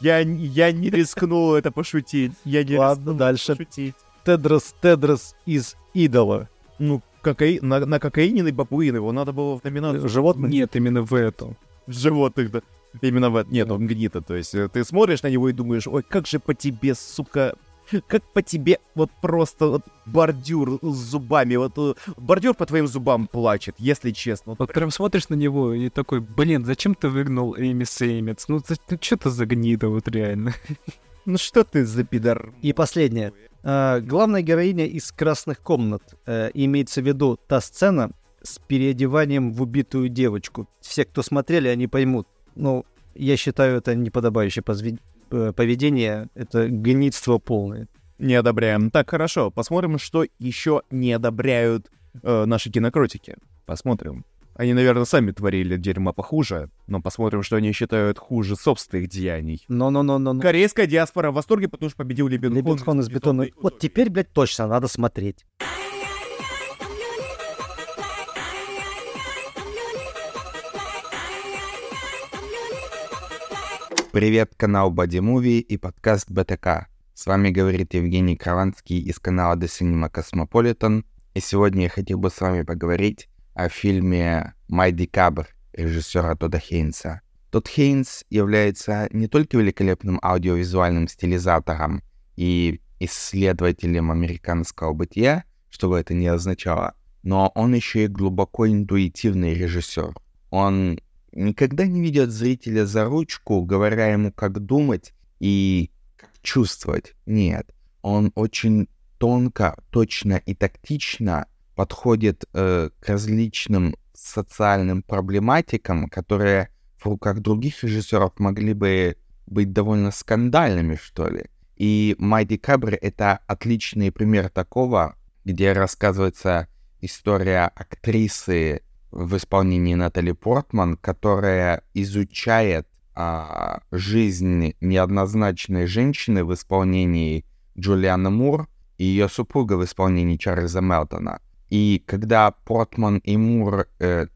Я, я не рискнул это пошутить. Я не Ладно, дальше. пошутить. Тедрос Тедрос из Идола. Ну, кокаи... на, на кокаининой бабуин его надо было в номинацию Животных? Нет, именно в эту. животных, да. Именно в это. Нет, он гнита. То есть э, ты смотришь на него и думаешь, ой, как же по тебе, сука, как по тебе вот просто вот бордюр с зубами, вот э, бордюр по твоим зубам плачет, если честно. Вот Вот прям смотришь на него и такой, блин, зачем ты выгнал Эми Сеймец? Ну, за- ну что ты за гнида вот реально? [laughs] Ну что ты за пидор? И последнее. А, главная героиня из «Красных комнат». Э, имеется в виду та сцена с переодеванием в убитую девочку. Все, кто смотрели, они поймут. Ну, я считаю, это неподобающее э, поведение. Это гнидство полное. Не одобряем. Так, хорошо. Посмотрим, что еще не одобряют э, наши кинокротики. Посмотрим. Они, наверное, сами творили дерьма похуже, но посмотрим, что они считают хуже собственных деяний. Но-но-но-но. Корейская диаспора в восторге, потому что победил Ли Бен Хон Лебедхон из бетонной. Вот теперь, блядь, точно надо смотреть. Привет, канал Body Movie и подкаст БТК. С вами говорит Евгений Крованский из канала The Cinema Cosmopolitan. И сегодня я хотел бы с вами поговорить о фильме «Май Декабрь» режиссера Тодда Хейнса. Тодд Хейнс является не только великолепным аудиовизуальным стилизатором и исследователем американского бытия, что бы это ни означало, но он еще и глубоко интуитивный режиссер. Он никогда не ведет зрителя за ручку, говоря ему, как думать и как чувствовать. Нет, он очень тонко, точно и тактично подходит э, к различным социальным проблематикам, которые в руках других режиссеров могли бы быть довольно скандальными, что ли. И «Май Декабрь» — это отличный пример такого, где рассказывается история актрисы в исполнении Натали Портман, которая изучает а, жизнь неоднозначной женщины в исполнении Джулианы Мур и ее супруга в исполнении Чарльза Мелтона. И когда Портман и Мур э,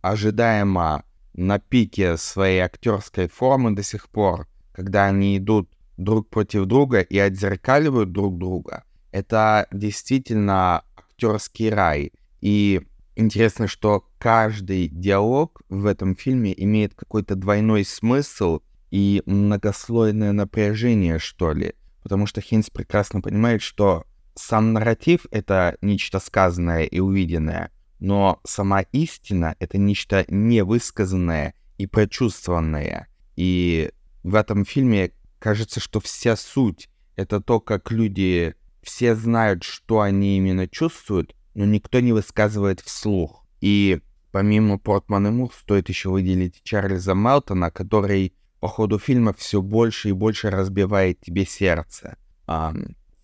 ожидаемо на пике своей актерской формы до сих пор, когда они идут друг против друга и отзеркаливают друг друга, это действительно актерский рай. И интересно, что каждый диалог в этом фильме имеет какой-то двойной смысл и многослойное напряжение, что ли. Потому что Хинс прекрасно понимает, что сам нарратив — это нечто сказанное и увиденное, но сама истина — это нечто невысказанное и прочувствованное. И в этом фильме кажется, что вся суть — это то, как люди все знают, что они именно чувствуют, но никто не высказывает вслух. И помимо Портман и Мур стоит еще выделить Чарльза Мелтона, который по ходу фильма все больше и больше разбивает тебе сердце. А,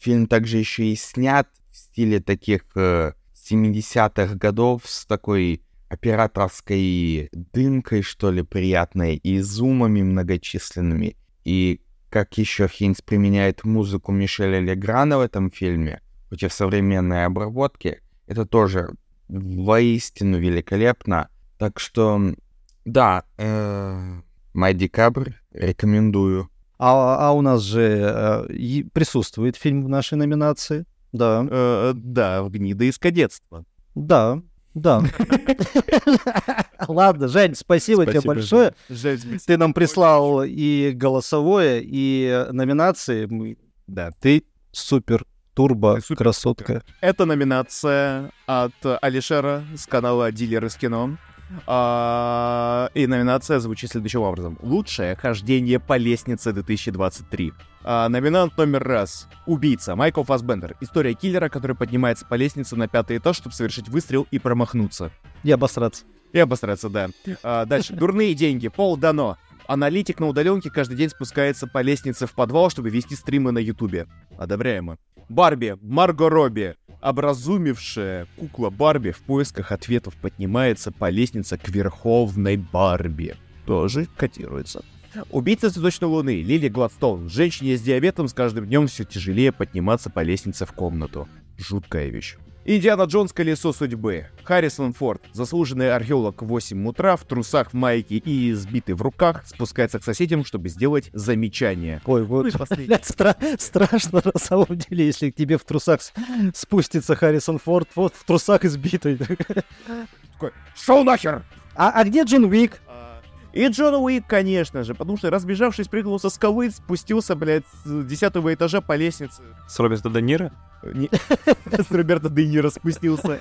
фильм также еще и снят в стиле таких э, 70-х годов с такой операторской дымкой, что ли, приятной, и зумами многочисленными. И как еще Хинс применяет музыку Мишеля Леграна в этом фильме, хоть и в современной обработке, это тоже воистину великолепно. Так что, да, э, Май Декабрь рекомендую. А, а у нас же э, присутствует фильм в нашей номинации. Да, Э, да, в гнида из кадетства. да, да. Ладно, Жень, спасибо, тебе Спасибо, большое. Жаль, Ты нам прислал и голосовое, и номинации. Да, ты супер турбо супер, красотка. Это номинация от Алишера с канала Дилер из кино. А, и номинация звучит следующим образом. Лучшее хождение по лестнице 2023. А, номинант номер раз. Убийца. Майкл Фасбендер. История киллера, который поднимается по лестнице на пятый этаж, чтобы совершить выстрел и промахнуться. И обосраться. И обосраться, да. А, дальше. Дурные деньги. Пол Дано. Аналитик на удаленке каждый день спускается по лестнице в подвал, чтобы вести стримы на Ютубе. Одобряемо. Барби. Марго Робби. Образумевшая кукла Барби в поисках ответов поднимается по лестнице к Верховной Барби. Тоже котируется. Убийца цветочной луны Лили Гладстоун. Женщине с диабетом с каждым днем все тяжелее подниматься по лестнице в комнату. Жуткая вещь. Индиана Джонс «Колесо судьбы». Харрисон Форд, заслуженный археолог в 8 утра, в трусах, в майке и сбитый в руках, спускается к соседям, чтобы сделать замечание. Ой, Ну вот последний. блядь, стра- страшно на самом деле, если к тебе в трусах спустится Харрисон Форд, вот в трусах избитый. Такой, шоу нахер! А, а где Джин Уик? И Джон Уик, конечно же, потому что, разбежавшись, прыгнул со скалы, спустился, блядь, с десятого этажа по лестнице. С Роберта Де Ниро? [laughs] С Роберта Де Ниро спустился.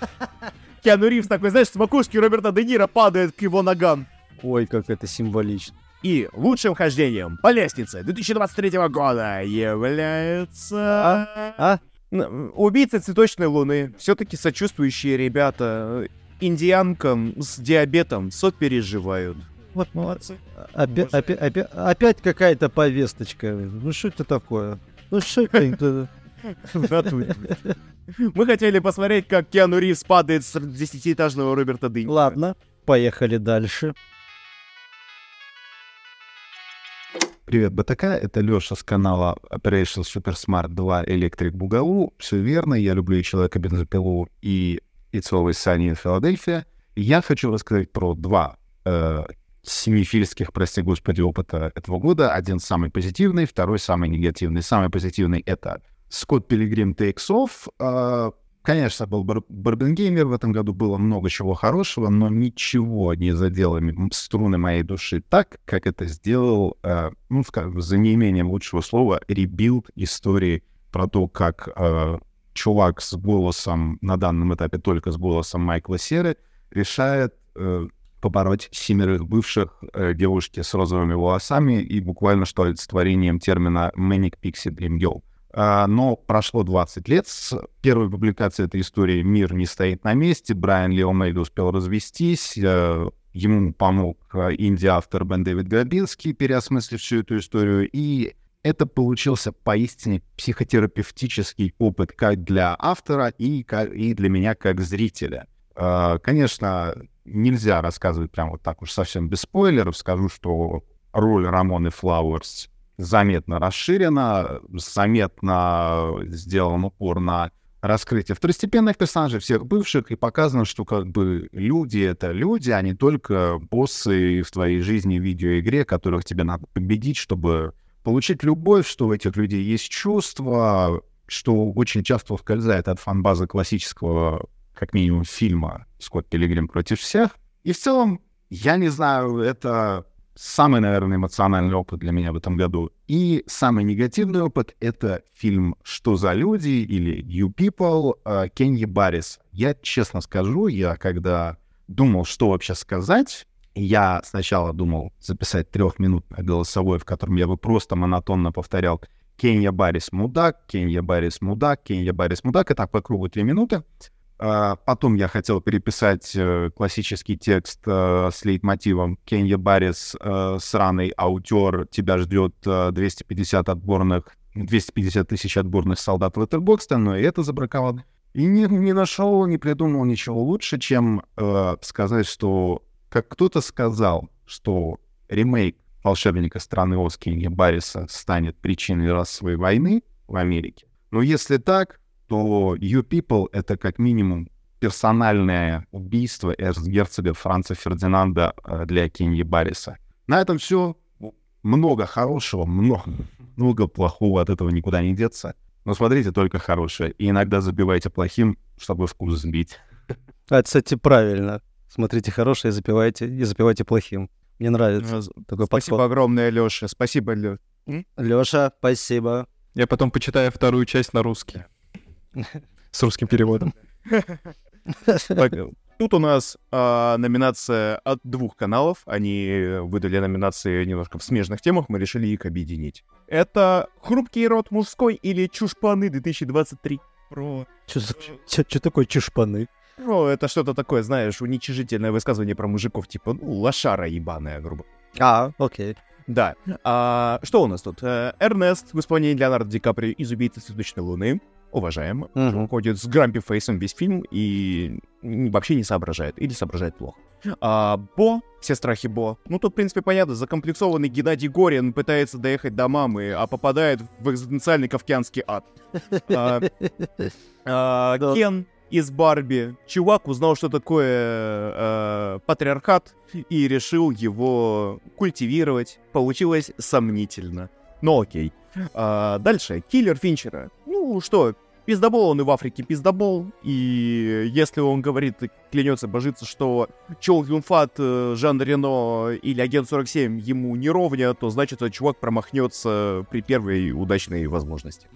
Киану Ривз такой, знаешь, с макушки Роберта Де Ниро падает к его ногам. Ой, как это символично. И лучшим хождением по лестнице 2023 года является... А? Н- Убийца цветочной луны. Все-таки сочувствующие ребята. Индианкам с диабетом сопереживают. Вот молодцы. Опя- опя- опя- опять какая-то повесточка. Ну что это такое? Ну что это? Мы хотели посмотреть, как Киану Ривз падает с десятиэтажного Роберта Дыни. Ладно, поехали дальше. Привет, БТК, это Лёша с канала Operation Super Smart 2 Electric Бугалу. Все верно, я люблю и Человека бензопилу, и It's Always Sunny in Philadelphia. Я хочу рассказать про два э, семифильских, прости господи, опыта этого года. Один самый позитивный, второй самый негативный. Самый позитивный — это Скотт Пилигрим Takes Off. Э, Конечно, был Бар- Барбенгеймер, в этом году было много чего хорошего, но ничего не задело струны моей души так, как это сделал, э, ну, ска- за неимением лучшего слова, rebuild истории про то, как э, чувак с голосом, на данном этапе только с голосом Майкла Серы, решает э, побороть семерых бывших э, девушки с розовыми волосами и буквально что олицетворением термина Manic Pixie Dream Girl. А, но прошло 20 лет с первой публикации этой истории «Мир не стоит на месте», Брайан Ли Омейда успел развестись, э, ему помог э, инди-автор Бен Дэвид Грабинский, переосмыслив всю эту историю, и это получился поистине психотерапевтический опыт как для автора и, как, и для меня как зрителя. Э, конечно, нельзя рассказывать прям вот так уж совсем без спойлеров. Скажу, что роль Рамоны Флауэрс заметно расширена, заметно сделан упор на раскрытие второстепенных персонажей, всех бывших, и показано, что как бы люди — это люди, а не только боссы в твоей жизни в видеоигре, которых тебе надо победить, чтобы получить любовь, что у этих людей есть чувства, что очень часто ускользает от фанбазы классического, как минимум, фильма «Скотт Пилигрим против всех». И в целом, я не знаю, это самый, наверное, эмоциональный опыт для меня в этом году. И самый негативный опыт — это фильм «Что за люди» или «You People» э, Кенни Баррис. Я честно скажу, я когда думал, что вообще сказать, я сначала думал записать трехминутное голосовое, в котором я бы просто монотонно повторял Кенья Баррис мудак, Кенья Баррис мудак, Кенья Баррис мудак, и так по кругу три минуты. А, потом я хотел переписать э, классический текст э, с лейтмотивом «Кенья Баррис, э, сраный auteur, тебя ждет 250 отборных, 250 тысяч отборных солдат Letterboxd а», но и это забраковал. И не, не нашел, не придумал ничего лучше, чем э, сказать, что, как кто-то сказал, что ремейк «Волшебника страны Оз» Барриса станет причиной расовой войны в Америке. Но если так, что You People — это как минимум персональное убийство эрцгерцога Франца Фердинанда э, для Кеньи Барриса. На этом все. Много хорошего, много, много плохого, от этого никуда не деться. Но смотрите только хорошее. И иногда забивайте плохим, чтобы вкус сбить. А, кстати, правильно. Смотрите хорошее, и запивайте, и запивайте плохим. Мне нравится такой Спасибо подход. огромное, Лёша. Спасибо, Лё. Лёша, спасибо. Я потом почитаю вторую часть на русский. С русским переводом. Тут у нас а, номинация от двух каналов. Они выдали номинации немножко в смежных темах, мы решили их объединить. Это «Хрупкий рот мужской» или «Чушпаны 2023». Про... Что такое чушпаны? Ну, это что-то такое, знаешь, уничижительное высказывание про мужиков, типа, ну, лошара ебаная, грубо. А, окей. Да. А, что у нас тут? Э, Эрнест в исполнении Леонардо Ди Каприо из «Убийцы цветочной луны». Уважаем. Мгм. Он ходит с грампи фейсом весь фильм и вообще не соображает. Или соображает плохо. А, Бо, все страхи Бо. Ну, тут, в принципе, понятно. Закомплексованный Геннадий Горин пытается доехать до мамы, а попадает в экзистенциальный кавказский ад. А, а. [laughs] Кен из Барби. Чувак узнал, что такое э, патриархат, и решил его культивировать. Получилось сомнительно. Но окей. А, дальше. Киллер Финчера. Ну что, пиздобол он и в Африке пиздобол. И если он говорит, клянется, божится, что Чол Юн Фат, э, Жан Рено или Агент 47 ему не ровня, то значит, этот чувак промахнется при первой удачной возможности.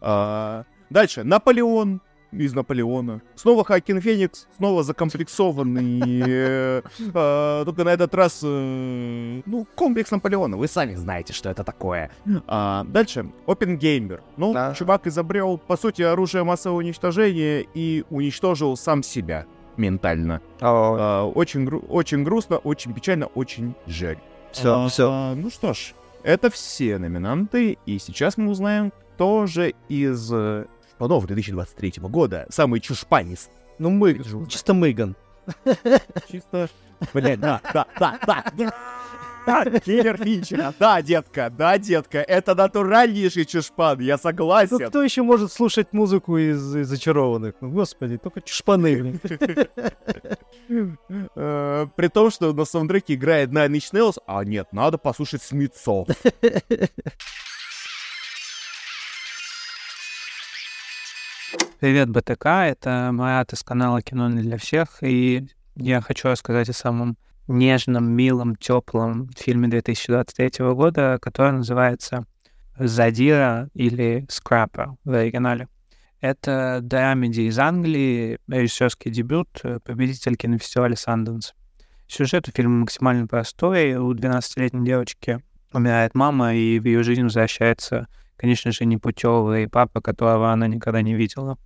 А, дальше. Наполеон из Наполеона. Снова Хакин Феникс, снова закомплексованный. [laughs] э, а, Только на этот раз, э, ну, комплекс Наполеона. Вы сами знаете, что это такое. А, Дальше. Опенгеймер. Ну, чувак изобрел, по сути, оружие массового уничтожения и уничтожил сам себя ментально. А, Очень, гру- очень грустно, очень печально, очень жаль. Все, А, все. Ну что ж, это все номинанты, и сейчас мы узнаем, кто же из шпанов 2023 года самый чушпанис. Ну, мы, чисто Мейган. Чисто... Блядь, да, да, да, да, да. Да, Киллер Финчера. Да, детка, да, детка. Это натуральнейший чушпан, я Ну, согласен. кто еще может слушать музыку из, из «Зачарованных»? Ну, господи, только чушпаны. блин. Э, При том, что на саундтреке играет Nine Inch Nails, а нет, надо послушать Смитсов. Привет, БТК. Это Марат из канала Кино не для всех. И я хочу рассказать о самом нежном, милом, теплом фильме 2023 года, который называется «Задира» или «Скрапа» в оригинале. Это драмеди из Англии, режиссерский дебют, э, победитель кинофестиваля Санденс. Сюжет у фильма максимально простой. У 12-летней девочки умирает мама, и в ее жизнь возвращается, конечно же, непутевый папа, которого она никогда не видела.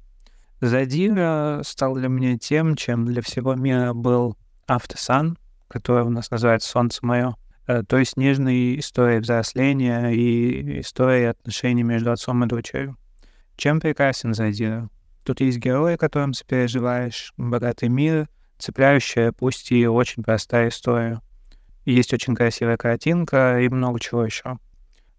Задира стал для меня тем, чем для всего мира был Автосан, который у нас называется «Солнце мое». Э, То есть нежной историей взросления и историей отношений между отцом и дочерью. Чем прекрасен Задира? Тут есть герои, которым сопереживаешь, богатый мир, цепляющая, пусть и очень простая история. Есть очень красивая картинка и много чего еще.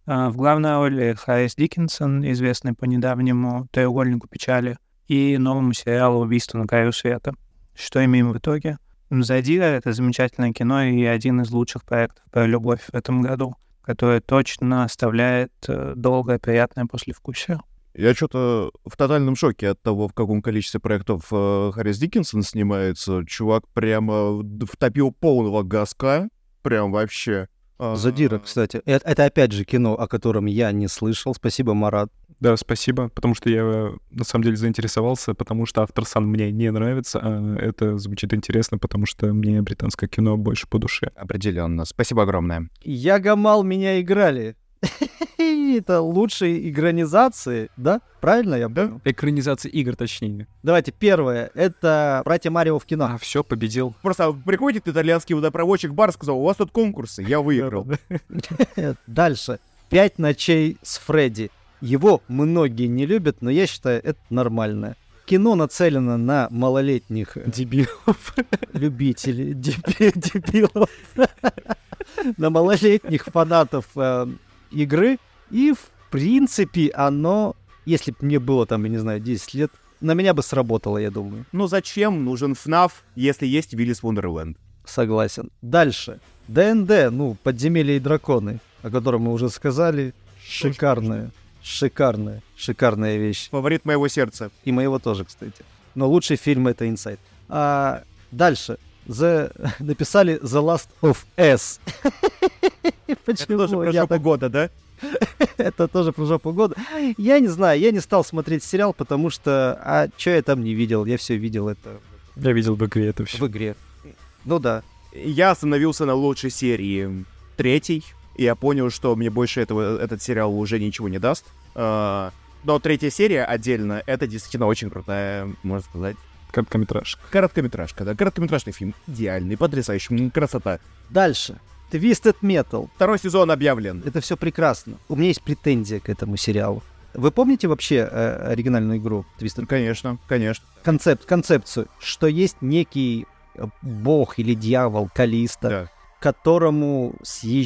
А, В главной роли Харрис Диккенсон, известный по недавнему «Треугольнику печали» и новому сериалу «Убийство на краю света». Что имеем в итоге? «Задира» — это замечательное кино и один из лучших проектов про любовь в этом году, который точно оставляет э, долгое приятное послевкусие. Я что-то в тотальном шоке от того, в каком количестве проектов э, Харрис Диккенсон снимается. Чувак прямо втопил полного газка. Прям вообще. А, Задира, кстати. Э- Это, опять же кино, о котором я не слышал. Спасибо, Марат. Да, спасибо, потому что я на самом деле заинтересовался, потому что автор сам мне не нравится, а это звучит интересно, потому что мне британское кино больше по душе. Определенно. Спасибо огромное. Я Гамал, меня играли. [laughs] Это лучшие экранизации, да? Правильно я понял? Экранизация игр, точнее. Давайте, первое. Это «Братья Марио в кино». А, все, победил. Просто приходит итальянский водопроводчик бар, сказал, у вас тут конкурсы, я выиграл. [laughs] Дальше. «Пять ночей с Фредди». Его многие не любят, но я считаю, это нормально. Кино нацелено на малолетних Дебилов. [laughs] любителей, деби- дебилов, на малолетних фанатов э, игры. И, в принципе, оно, если бы мне было там, я не знаю, 10 лет, на меня бы сработало, я думаю. Ну зачем нужен FNAF, если есть Виллис Вундерленд? Согласен. Дальше. ДНД, ну, подземелья и драконы, о котором мы уже сказали. Шикарная, шикарная, шикарная вещь. Фаворит моего сердца. И моего тоже, кстати. Но лучший фильм это Inside. А дальше. The... [laughs] Написали The Last of Us. [laughs] Это Почему? тоже про жопу так- года, да? [laughs] Это тоже про жопу года. Я не знаю, я не стал смотреть сериал, потому что... А что я там не видел? Я все видел это Я видел в игре это все. в игре. Ну да. Я остановился на лучшей серии третьей, и я понял, что мне больше этого, этот сериал уже ничего не даст. А, Но третья серия отдельно, это действительно очень крутая, можно сказать, Короткометражка. короткометражка, да, короткометражный фильм. Идеальный, потрясающий, красота. Дальше. Twisted Metal. Второй сезон объявлен. Это все прекрасно. У меня есть претензия к этому сериалу. Вы помните вообще э, оригинальную игру Twisted Конечно, конечно. концепт, концепцию, что есть некий э, бог или дьявол Калиста, Да. к которому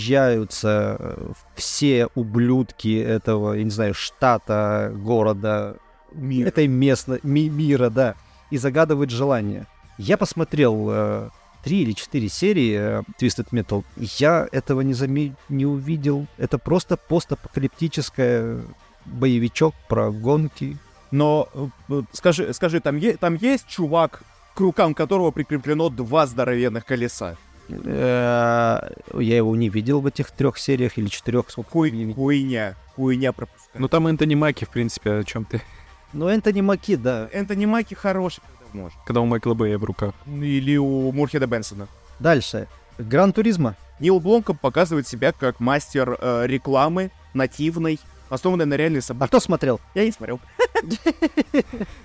съезжаются э, все ублюдки этого, я не знаю, штата, города, Мир. этой местной ми- мира, да, и загадывают желание. Я посмотрел э, три или четыре серии э, Twisted Metal. Я этого не, заме- не увидел. Это просто постапокалиптическое боевичок про гонки. Но э, э, скажи, скажи, там, е- там есть чувак, к рукам которого прикреплено два здоровенных колеса? Э, Я его не видел в этих трех сериях или четырех. Хуй, хуйня, хуйня пропускаю. Ну там Энтони Маки, в принципе, о чем ты. Ну, Энтони Маки, да. Энтони Маки хороший, когда может. Когда у Майкла Бэя в руках. Или у Мурхеда Бенсона. Дальше. Гран Туризма. Нил Бломком показывает себя как мастер э, рекламы нативной, основанной на реальной А событии. кто смотрел? Я не смотрел.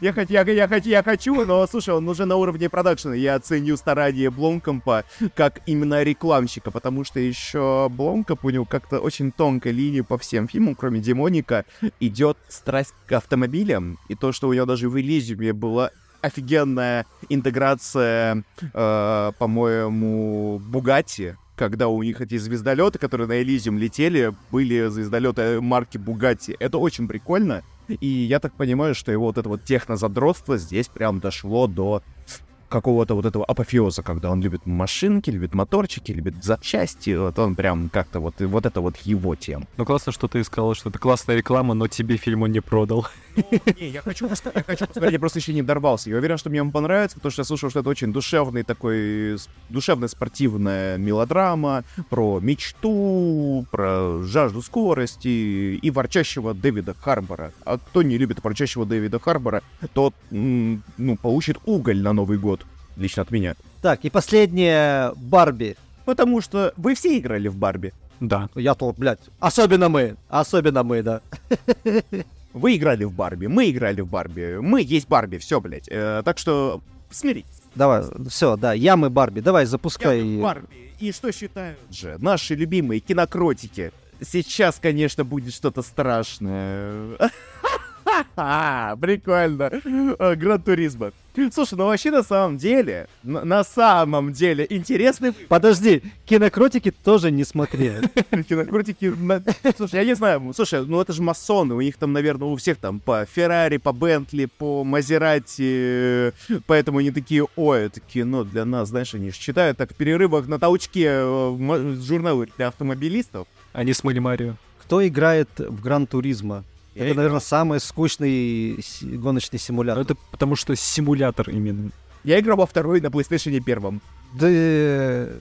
Я хочу, я, хочу, я хочу, но слушай, он уже на уровне продакшена. Я ценю старания Бломкомпа как именно рекламщика, потому что еще Бломкоп у него как-то очень тонкая линия по всем фильмам, кроме Демоника, идет страсть к автомобилям, и то, что у него даже в Элизиуме была офигенная интеграция, э, по-моему, Бугатти, когда у них эти звездолеты, которые на Элизиум летели, были звездолеты марки Бугатти. Это очень прикольно. И я так понимаю, что его вот это вот технозадротство здесь прям дошло до какого-то вот этого апофеоза, когда он любит машинки, любит моторчики, любит запчасти. Вот он прям как-то вот, вот это вот его тема. Ну классно, что ты сказал, что это классная реклама, но тебе фильм он не продал. Не, я хочу, я хочу посмотреть, я просто еще не дорвался. Я уверен, что мне он понравится, потому что я слышал, что это очень душевный такой, душевная спортивная мелодрама про мечту, про жажду скорости и ворчащего Дэвида Харбора. А кто не любит ворчащего Дэвида Харбора, тот, ну, получит уголь на Новый год. Лично от меня. Так, и последнее. Барби. Потому что вы все играли в Барби. Да. Я то, блядь, особенно мы. Особенно мы, да. [laughs] Вы играли в Барби, мы играли в Барби, мы есть Барби, все, блядь. Э, так что смиритесь. Давай, все, да, ямы Барби, давай, запускай. Я Барби. И что считают же наши любимые кинокротики? Сейчас, конечно, будет что-то страшное. [laughs] Ха-ха, Прикольно. А, Гран Туризма. Слушай, ну вообще на самом деле, на, на самом деле, интересный Подожди, кинокротики тоже не смотрели. [laughs] кинокротики. на- Слушай, я не знаю, слушай, ну это же масоны, у них там, наверное, у всех там по Феррари, по Бентли, по Мазерати, поэтому они такие, ой, это кино для нас, знаешь, они же читают так в перерывах на толчке э, журналы для автомобилистов. Они смыли Марио. Кто играет в Gran Turismo? Я Это, наверное, самый скучный гоночный Но симулятор. это потому что симулятор именно. Я играл во второй на PlayStation первом. Да, э,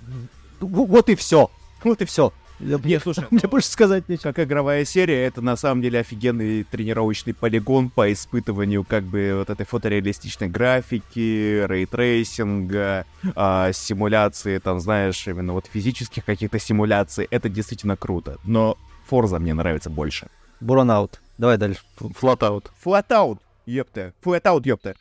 в- вот и все. Вот и все. Не, слушай, [laughs] Мне больше сказать нечего. как игровая серия, это на самом деле офигенный тренировочный полигон по испытыванию как бы вот этой фотореалистичной графики, ray tracing а, а, симуляции, там, знаешь, именно вот физических каких-то симуляций. Это действительно круто. Но Forza мне нравится больше. Burnout. Давай дальше. FlatOut. FlatOut, ёпта. FlatOut, ёпта.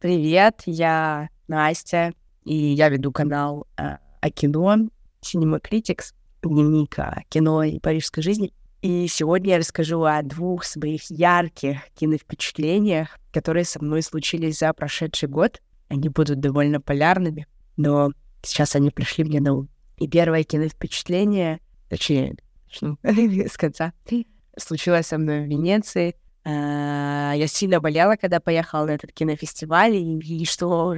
Привет, я Настя, и я веду канал э, о кино Cinema Critics, дневник о кино и парижской жизни. И сегодня я расскажу о двух своих ярких киновпечатлениях, которые со мной случились за прошедший год. Они будут довольно полярными, но сейчас они пришли мне на ум. И первое киновпечатление, точнее, начну с конца, случилось со мной в Венеции. А, Я сильно болела, когда поехала на этот кинофестиваль, и, что,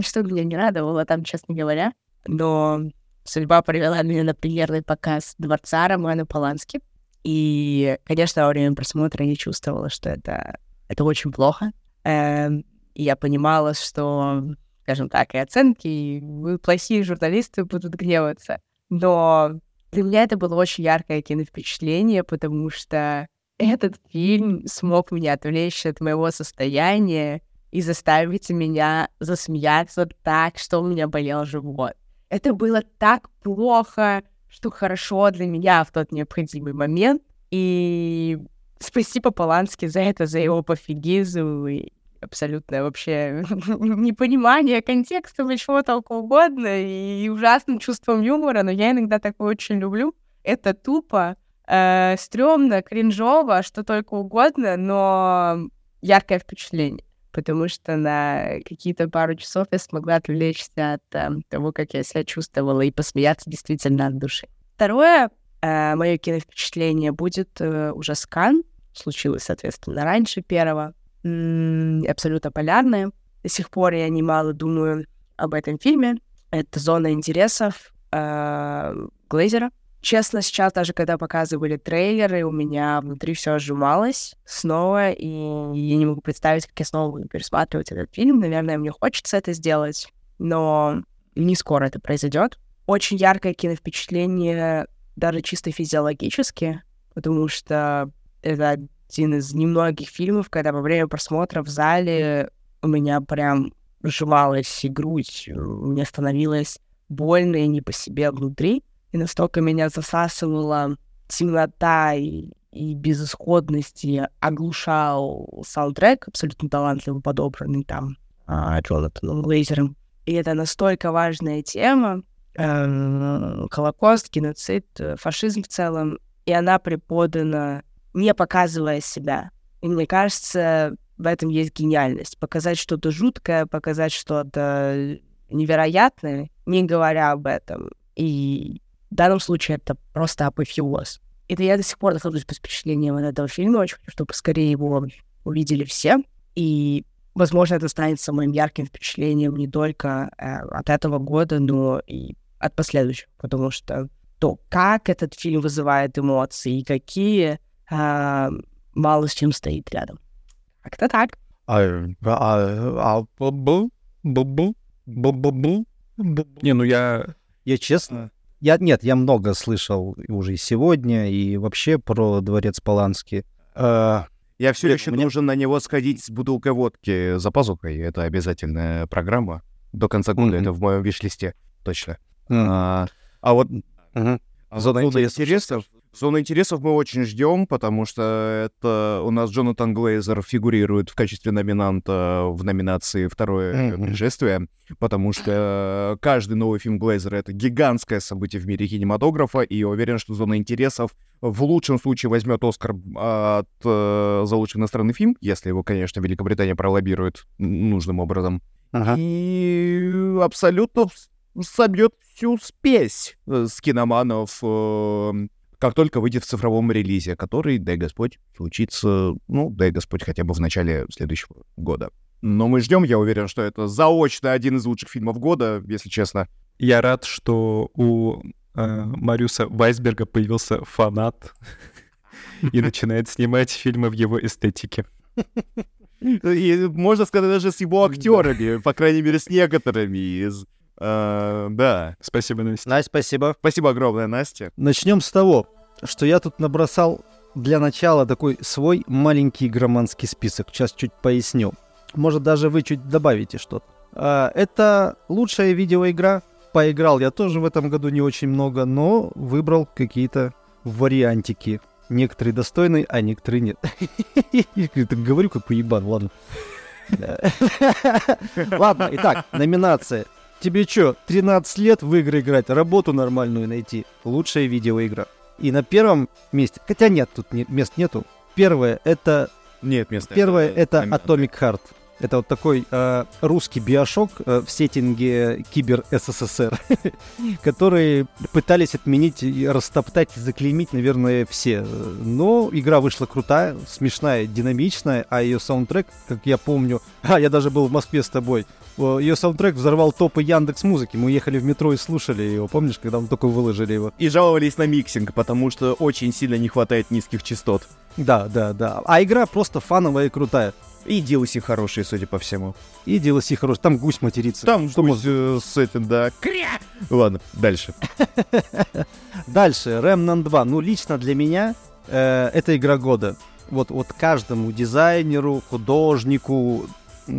что меня не радовало там, честно говоря. Но судьба привела меня на премьерный показ «Дворца» Романа Полански. И, конечно, во время просмотра я чувствовала, что это, это очень плохо. Эм, И я понимала, что, скажем так, и оценки, и плохие журналисты будут гневаться. Но для меня это было очень яркое киновпечатление, потому что этот фильм смог меня отвлечь от моего состояния и заставить меня засмеяться так, что у меня болел живот. Это было так плохо, что хорошо для меня в тот необходимый момент. И спасибо Полански за это, за его пофигизм и абсолютное вообще [laughs] непонимание контекста или чего только угодно, и ужасным чувством юмора, но я иногда такое очень люблю. Это тупо, э, стрёмно, кринжово, что только угодно, но яркое впечатление. Потому что на какие-то пару часов я смогла отвлечься от э, того, как я себя чувствовала, и посмеяться действительно от души. Второе мое киновпечатление будет э, уже скан. Случилось, соответственно, раньше первого. Абсолютно полярное. До сих пор я немало думаю об этом фильме. Это «Зона интересов» э, Глейзера. Честно, сейчас даже когда показывали трейлеры, у меня внутри все сжималось снова, и я не могу представить, как я снова буду пересматривать этот фильм. Наверное, мне хочется это сделать, но не скоро это произойдет. Очень яркое киновпечатление, даже чисто физиологически, потому что это один из немногих фильмов, когда во время просмотра в зале у меня прям сжималась и грудь, мне становилось больно и не по себе внутри, и настолько меня засасывала темнота и, и безысходность, и оглушал саундтрек, абсолютно талантливо подобранный там а, Джонатаном. И это настолько важная тема, э, Холокост, геноцид, э, фашизм в целом, и она преподана, не показывая себя. И мне кажется, в этом есть гениальность. Показать что-то жуткое, показать что-то невероятное, не говоря об этом. И в данном случае это просто апофеоз. Это я до сих пор нахожусь под впечатлением от этого фильма. Очень хочу, чтобы скорее его увидели все. И, возможно, это станет самым ярким впечатлением не только э, от этого года, но и от последующих. Потому что то, как этот фильм вызывает эмоции и какие, э, мало с чем стоит рядом. Как-то так. Не, ну я... Я честно... Я, нет, я много слышал уже и сегодня, и вообще про дворец Полански. Э, Я все еще мне- должен на него сходить с бутылкой водки за пазухой. Это обязательная программа. До конца года Мгм. это в моем виш-листе. Точно. м, А, а вот мгм. а зона интересов. Зону интересов мы очень ждем, потому что это у нас Джонатан Глейзер фигурирует в качестве номинанта в номинации «Второе пришествие», потому что каждый новый фильм Глейзера — это гигантское событие в мире кинематографа, и я уверен, что «Зона интересов» в лучшем случае возьмет Оскар от, э, за лучший иностранный фильм, если его, конечно, Великобритания пролоббирует нужным образом. Ага. И абсолютно собьет всю спесь э, с киноманов, э, как только выйдет в цифровом релизе, который, дай Господь, случится, ну, дай Господь, хотя бы в начале следующего года. Но мы ждем, я уверен, что это заочно один из лучших фильмов года, если честно. Я рад, что у э, Мариуса Вайсберга появился фанат [laughs] и начинает снимать фильмы в его эстетике. И можно сказать, даже с его актерами, по крайней мере, с некоторыми из... э, да. Спасибо, Настя. Настя, спасибо. Спасибо огромное, Настя. Начнем с того, что я тут набросал для начала такой свой маленький громанский список. Сейчас чуть поясню. Может, даже вы чуть добавите что-то. А, Это лучшая видеоигра. Поиграл я тоже в этом году не очень много, но выбрал какие-то вариантики. Некоторые достойные, а некоторые нет. [laughs] Я так говорю, как уебан, ладно. [laughs] Ладно, итак, номинация. Тебе что, 13 лет в игры играть, работу нормальную найти? Лучшая видеоигра. И на первом месте, хотя нет, тут не- мест нету. Первое это Нет, места. Первое это номинант. Atomic Heart. Это вот такой э, русский BioShock э, в сеттинге кибер СССР, [laughs] которые пытались отменить растоптать и заклеймить, наверное, все. Но игра вышла крутая, смешная, динамичная, а ее саундтрек, как я помню, [laughs] а я даже был в Москве с тобой, ее саундтрек взорвал топы Яндекс Музыки. Мы ехали в метро и слушали его, помнишь, когда мы только выложили его? И жаловались на mixing, потому что очень сильно не хватает низких частот. Да, да, да. А игра просто фановая и крутая. И DLC хорошие, судя по всему. И DLC хороший. Там гусь матерится. Там Что гусь, э, с этим, да. Кря! Ладно, дальше. [laughs] Дальше, Remnant 2. Ну, лично для меня э, это игра года. Вот, вот каждому дизайнеру, художнику э,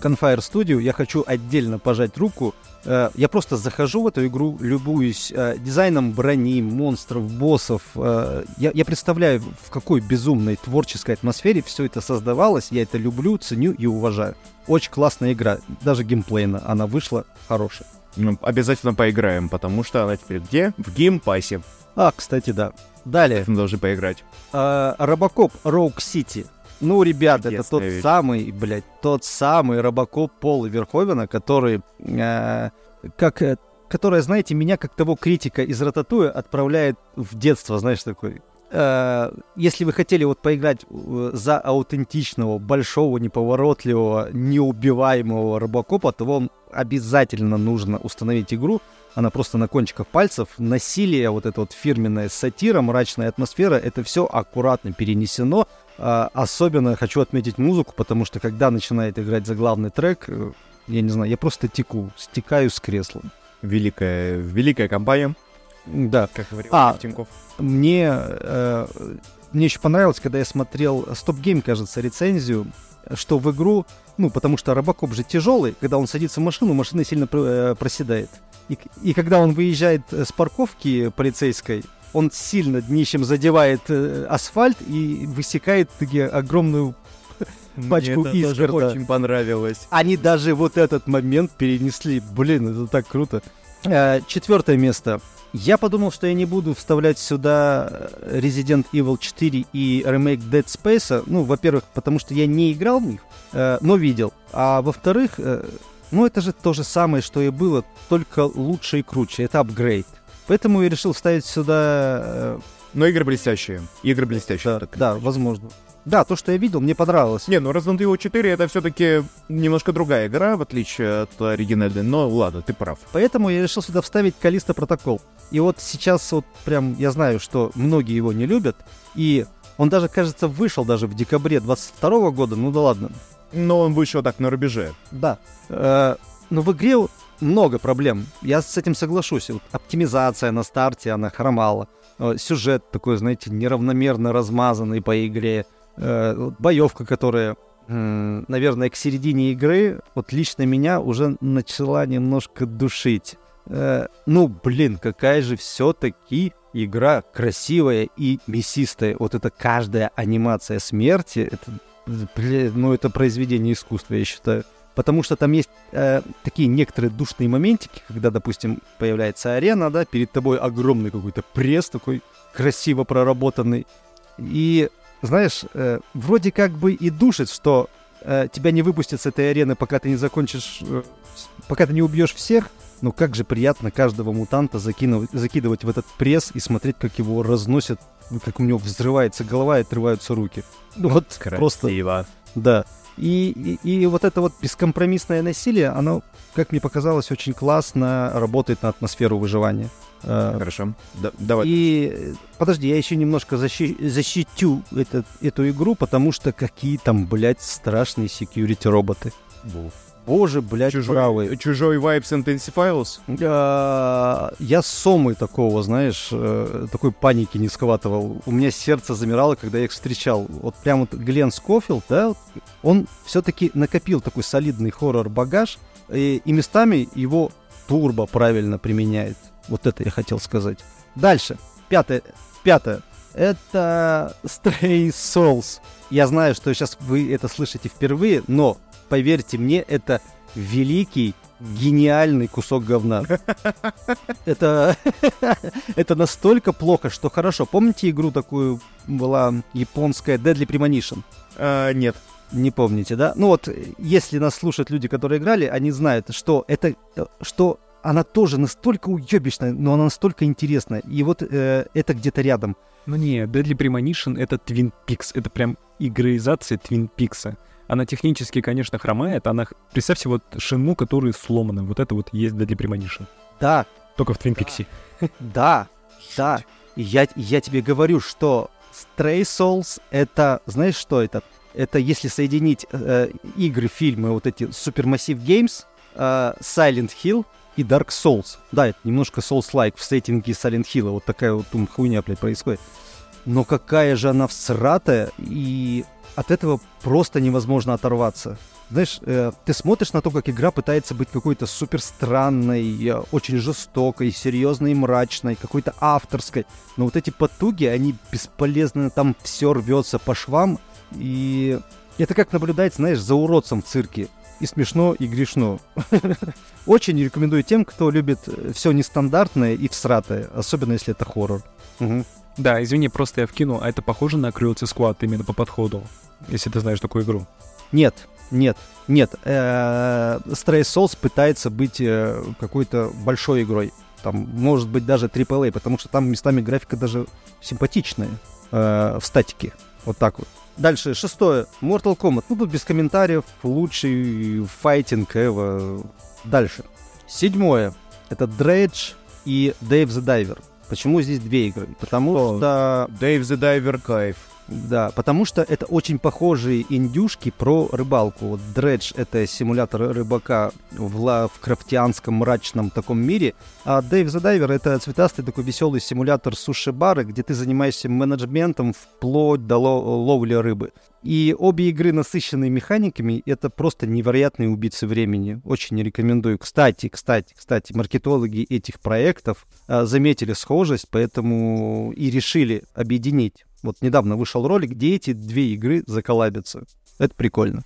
Gunfire Studio я хочу отдельно пожать руку. Э, я просто захожу в эту игру, любуюсь э, дизайном брони, монстров, боссов. Э, я, я представляю, в какой безумной творческой атмосфере все это создавалось. Я это люблю, ценю и уважаю. Очень классная игра. Даже геймплейно она вышла хорошая. Ну, обязательно поиграем, потому что она теперь где? В Game Pass е. А, кстати, да. Далее. Мы должны поиграть. А, RoboCop Rogue City. Ну, ребят, это Чудесная тот вещь. самый, блядь, тот самый Робокоп Пола Верховена, который, э, как, э, которая, знаете, меня, как того критика из Рататуя, отправляет в детство, знаешь, такой. Э, если вы хотели вот поиграть э, за аутентичного, большого, неповоротливого, неубиваемого Робокопа, то вам обязательно нужно установить игру. Она просто на кончиках пальцев. Насилие, вот это вот фирменная сатира, мрачная атмосфера, это все аккуратно перенесено. А, особенно хочу отметить музыку, потому что когда начинает играть заглавный трек, э, я не знаю, я просто теку, стекаю с кресла. Великая, великая компания, Да, как говорил А. Тинькофф. мне, э, мне еще понравилось, когда я смотрел Стоп Гейм, кажется, рецензию, что в игру, ну, потому что Робокоп же тяжелый, когда он садится в машину, машина сильно э, проседает. И, и когда он выезжает э, с парковки полицейской, он сильно днищем задевает э, асфальт и высекает таки огромную пачку Мне это тоже искр, очень понравилось. Они даже вот этот момент перенесли. Блин, это так круто. Э, Четвертое место. Я подумал, что я не буду вставлять сюда э, Resident Evil 4 и ремейк Dead Space. Ну, во-первых, потому что я не играл в них, э, но видел. А во-вторых, э, ну это же то же самое, что и было, только лучше и круче. Это апгрейд. Поэтому я решил вставить сюда... э, Но игры блестящие. Игры блестящие. да, да, возможно. Да, то, что я видел, мне понравилось. Не, ну Resident Evil 4 это все-таки немножко другая игра, в отличие от оригинальной. Но ладно, ты прав. Поэтому я решил сюда вставить Калиста Протокол. И вот сейчас вот прям я знаю, что многие его не любят. И он даже, кажется, вышел даже в декабре 22 года. Ну да ладно. Но он вышел так на рубеже. Да. Э, но в игре много проблем. Я с этим соглашусь. Вот оптимизация на старте, она хромала. Э, сюжет такой, знаете, неравномерно размазанный по игре. Э, боевка, которая, наверное, к середине игры, вот лично меня уже начала немножко душить. Э, ну, блин, какая же все-таки игра красивая и мясистая. Вот это каждая анимация смерти, это, блин, ну, это произведение искусства, я считаю. Потому что там есть э, такие некоторые душные моментики, когда, допустим, появляется арена, да, перед тобой огромный какой-то пресс такой красиво проработанный. И, знаешь, э, вроде как бы и душит, что э, тебя не выпустят с этой арены, пока ты не закончишь, э, пока ты не убьешь всех. Но как же приятно каждого мутанта закинуть, закидывать в этот пресс и смотреть, как его разносят, ну, как у него взрывается голова и отрываются руки. Ну вот просто... Да. И, и, и вот это вот бескомпромиссное насилие, оно, как мне показалось, очень классно работает на атмосферу выживания. Э, Хорошо. Да, давай. И э, подожди, я еще немножко защи- защитю этот, эту игру, потому что какие там, блядь, страшные security роботы. Боже, блядь, Чужой, правый. чужой Vibes Intensifiles? А, Я с Сомой такого, знаешь, э, такой паники не схватывал. У меня сердце замирало, когда я их встречал. Вот прям вот Глен Скофилд, да, он все-таки накопил такой солидный хоррор-багаж, и, и местами его турбо правильно применяет. Вот это я хотел сказать. Дальше. Пятое. Пятое. Это Stray Souls. Я знаю, что сейчас вы это слышите впервые, но поверьте мне, это великий, гениальный кусок говна. [laughs] Это, [laughs] это настолько плохо, что хорошо. Помните игру такую была японская Deadly Premonition? А, нет. Не помните, да? Ну вот, если нас слушают люди, которые играли, они знают, что это, что она тоже настолько уебищная, но она настолько интересная. И вот э, это где-то рядом. Ну не, Deadly Premonition — это Twin Peaks. Это прям игроизация Twin Peaks. Она технически, конечно, хромает. Она, представьте, вот шинму, который сломана. Вот это вот есть Deadly Premonition. Да, Только в Twin Peaks. [laughs] да, да. И Я, я тебе говорю, что Stray Souls это, знаешь, что это? Это если соединить э, игры, фильмы, вот эти Supermassive Games, э, Silent Hill и Dark Souls. Да, это немножко Souls-like в сеттинге Silent Hill. Вот такая вот ум, хуйня, блядь, происходит. Но какая же она всратая, и от этого просто невозможно оторваться. Знаешь, э, ты смотришь на то, как игра пытается быть какой-то супер странной, э, очень жестокой, серьезной мрачной, какой-то авторской. Но вот эти потуги, они бесполезны, там все рвется по швам. И это как наблюдать, знаешь, за уродцем в цирке. И смешно, и грешно. [laughs] Очень рекомендую тем, кто любит все нестандартное и всратое, особенно если это хоррор. Мгм. Да, извини, просто я вкину, а это похоже на Cruelty Squad именно по подходу, если ты знаешь такую игру. Нет, нет, нет. Э, Stray Souls пытается быть э, какой-то большой игрой. Там, может быть, даже AAA, потому что там местами графика даже симпатичная э, в статике. Вот так вот. Дальше, шестое. Mortal Kombat. Ну, тут без комментариев. Лучший файтинг ever. Дальше. Седьмое. Это Dredge и Dave the Diver. Почему здесь две игры? Потому О. что Dave the Diver кайф. Да, потому что это очень похожие индюшки про рыбалку. Вот Дредж — это симулятор рыбака в лавкрафтианском мрачном таком мире, а Дэйв the Diver — это цветастый такой веселый симулятор суши-бара, где ты занимаешься менеджментом вплоть до ло- ловли рыбы. И обе игры насыщенные механиками, это просто невероятные убийцы времени. Очень рекомендую. Кстати, кстати, кстати, маркетологи этих проектов а, заметили схожесть, поэтому и решили объединить. Вот недавно вышел ролик, где эти две игры заколабятся. Это прикольно.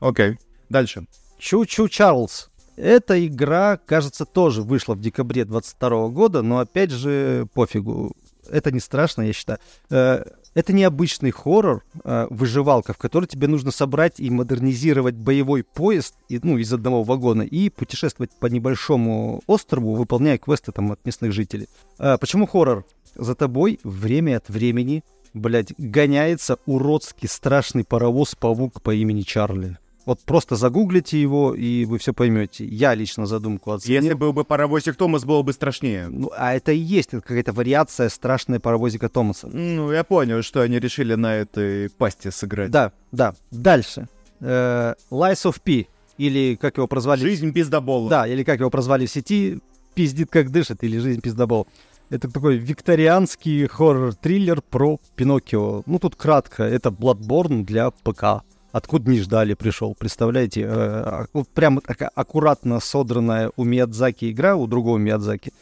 Окей. Дальше. Чу-Чу Чарльз. Эта игра, кажется, тоже вышла в декабре 22 года, но опять же, пофигу. Это не страшно, я считаю. Э, Это необычный хоррор, э, выживалка, в которой тебе нужно собрать и модернизировать боевой поезд и, ну, из одного вагона и путешествовать по небольшому острову, выполняя квесты там от местных жителей. Э, Почему хоррор? За тобой время от времени, блядь, гоняется уродский страшный паровоз-павук по имени Чарли. Вот просто загуглите его, и вы все поймете. Я лично задумку оценил. Если был бы паровозик Томас, было бы страшнее. Ну, а это и есть какая-то вариация страшная паровозика Томаса. Ну, я понял, что они решили на этой пасте сыграть. Да, да. Дальше. Э, Lies of P, или как его прозвали... Жизнь пиздобола. Да, или как его прозвали в сети, пиздит как дышит, или жизнь пиздобол. Это такой викторианский хоррор-триллер про Пиноккио. Ну, тут кратко, это Bloodborne для ПК. Откуда не ждали, пришел, представляете? Э, а- Вот прямо такая аккуратно содранная у Миядзаки игра, у другого Миядзаки.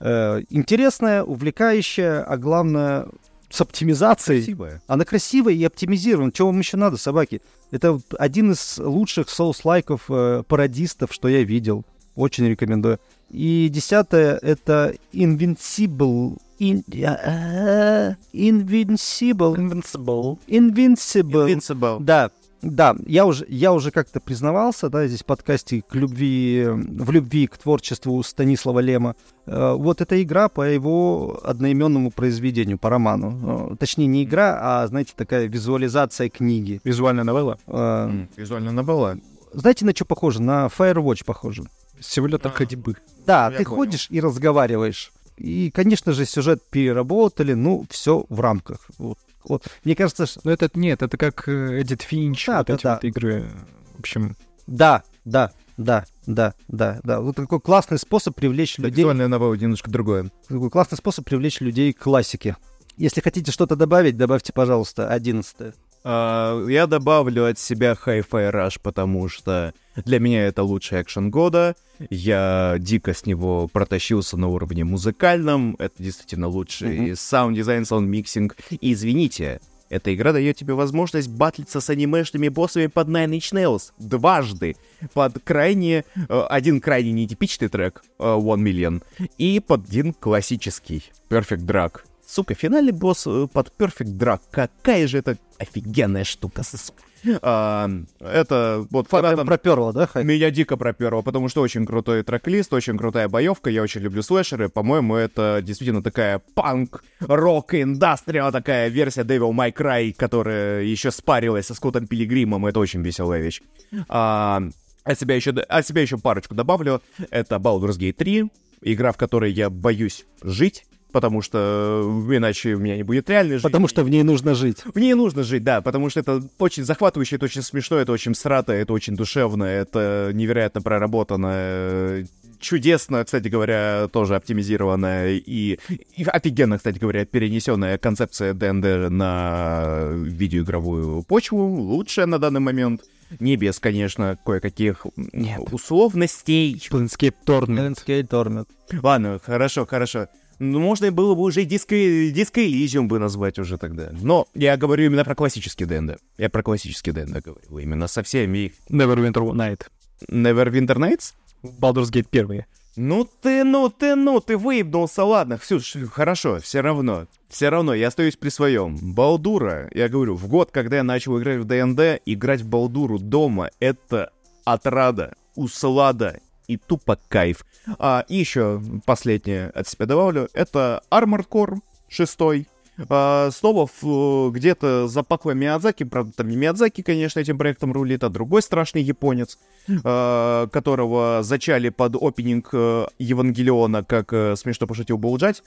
Э, Интересная, увлекающая, а главное, с оптимизацией. Красивая. Она красивая и оптимизирована. Чего вам еще надо, собаки? Это один из лучших соус-лайков э, пародистов, что я видел. Очень рекомендую. И десятое — это Invincible. In- э, Invincible. Invincible. Invincible. Invincible. Да, да, я уже, я уже как-то признавался, да, здесь в подкасте к любви, в любви к творчеству Станислава Лема. Э, Вот эта игра по его одноименному произведению, по роману. Э, Точнее, не игра, а, знаете, такая визуализация книги. Визуальная новелла. М, Визуально новелла. Знаете, на что похоже? На Firewatch похоже. Симулятор ходьбы. Да, Я ты понял. ходишь и разговариваешь. И, конечно же, сюжет переработали, ну, все в рамках. Вот, вот. Мне кажется, что... Но это нет, это как э, Эдит Финч, Да, вот да, эти да. вот игры. В общем, Да, да, да, да, да, да. Вот такой классный способ привлечь Да, людей. Визуальная новелла немножко другое. Такой классный способ привлечь людей к классике. Если хотите что-то добавить, добавьте, пожалуйста, одиннадцатое. А, Я добавлю от себя Hi-Fi Rush, потому что для меня это лучший экшен года. Я дико с него протащился на уровне музыкальном. Это действительно лучший Мгм. sound design, sound mixing. И извините, эта игра дает тебе возможность батлиться с анимешными боссами под Nine Inch Nails дважды. Под крайне... э, Один крайне нетипичный трек, э, One Million, и под один классический, Perfect Drug. Сука, финальный босс э, под Perfect Drag. Какая же это офигенная штука, сука. А, это вот фанатам... Проперло, да? Меня дико проперло, потому что очень крутой трек-лист, очень крутая боевка, я очень люблю слэшеры. По-моему, это действительно такая панк, рок, индастриал, такая версия Devil May Cry, которая еще спарилась со Скоттом Пилигримом. Это очень веселая вещь. А, от себя еще, от себя еще парочку добавлю. Это Baldur's Gate 3, игра, в которой я боюсь жить, потому что э, иначе у меня не будет реальной жизни. Потому что в ней нужно жить. В ней нужно жить, да, потому что это очень захватывающе, это очень смешно, это очень срато, это очень душевно, это невероятно проработано, чудесно, кстати говоря, тоже оптимизированная и, и офигенно, кстати говоря, перенесенная концепция ДНД на видеоигровую почву, лучшая на данный момент. Не без, конечно, кое-каких м, условностей. Planescape Torment. Planescape Torment. Ладно, хорошо, хорошо. Ну, можно было бы уже Disco, Disco Elysium бы назвать уже тогда. Но я говорю именно про классический ДНД. Я про классический ДНД говорю. Именно со всеми их. Neverwinter Night. Neverwinter Nights? Baldur's Gate 1. Ну ты, ну ты, ну ты выебнулся, ладно, Ксюш, хорошо, все равно, все равно, я остаюсь при своем. Балдура, я говорю, в год, когда я начал играть в ДНД, играть в Балдуру дома, это отрада, услада и тупо кайф. А, и еще последнее от себя добавлю, это Armored Core 6. А, снова в- где-то за Паква Миядзаки, правда, там не Миядзаки, конечно, этим проектом рулит, а другой страшный японец, а, которого зачали под опенинг э, Евангелиона, как э, смешно пошутил Булджать.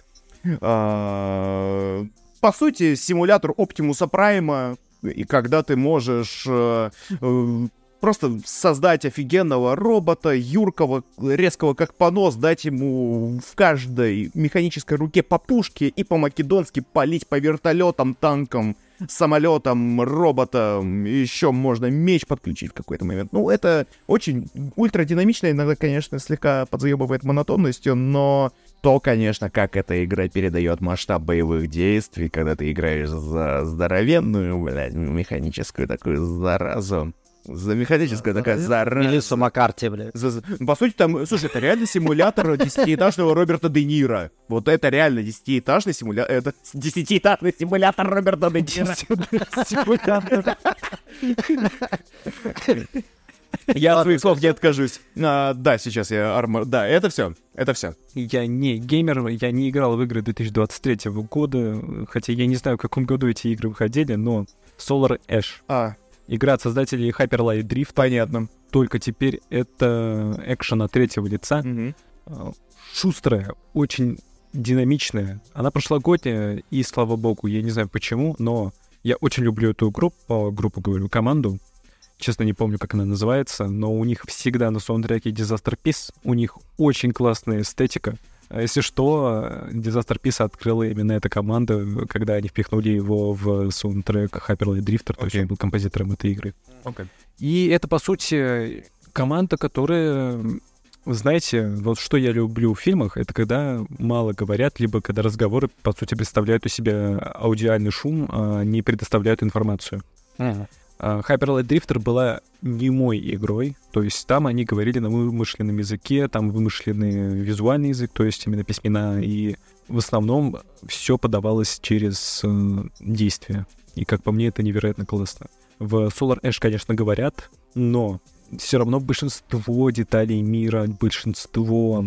А, по сути, симулятор Оптимуса Прайма, и когда ты можешь э, э, просто создать офигенного робота, юркого, резкого как понос, дать ему в каждой механической руке по пушке и по-македонски палить по вертолетам, танкам, самолетам, роботам, еще можно меч подключить в какой-то момент. Ну, это очень ультрадинамично, иногда, конечно, слегка подзаебывает монотонностью, но то, конечно, как эта игра передает масштаб боевых действий, когда ты играешь за здоровенную, блядь, механическую такую заразу. За механическая такая зараза. Мелиссу Маккарти, блядь. За- за- По сути, там, слушай, это реально симулятор десятиэтажного Роберта Де Ниро. Вот это реально десятиэтажный симулятор. Это десятиэтажный симулятор Роберта Де Ниро. Я от своих слов не откажусь. А, Да, сейчас я армор... Да, это все. Это все. Я не геймер, я не играл в игры 2023 года, хотя я не знаю, в каком году эти игры выходили, но Solar Ash. А, Игра от создателей Hyper Light Drift. понятно. Только теперь это экшен от третьего лица. А, Шустрая, очень динамичная. Она прошлогодняя, и слава богу, я не знаю почему, но я очень люблю эту группу, группу говорю, команду. Честно, не помню, как она называется, но у них всегда на саундтреке Disaster Peace. У них очень классная эстетика. А Если что, Disaster Peace открыла именно эта команда, когда они впихнули его в саундтрек Hyper Light Drifter, то есть он был композитором этой игры. Окей. И это, по сути, команда, которая, знаете, вот что я люблю в фильмах, это когда мало говорят, либо когда разговоры, по сути, представляют у себя аудиальный шум, а не предоставляют информацию. А, Hyper Light Drifter была немой игрой, то есть там они говорили на вымышленном языке, там вымышленный визуальный язык, то есть именно письмена, и в основном все подавалось через э, действие. И как по мне, это невероятно классно. В Solar Ash, конечно, говорят, но все равно большинство деталей мира, большинство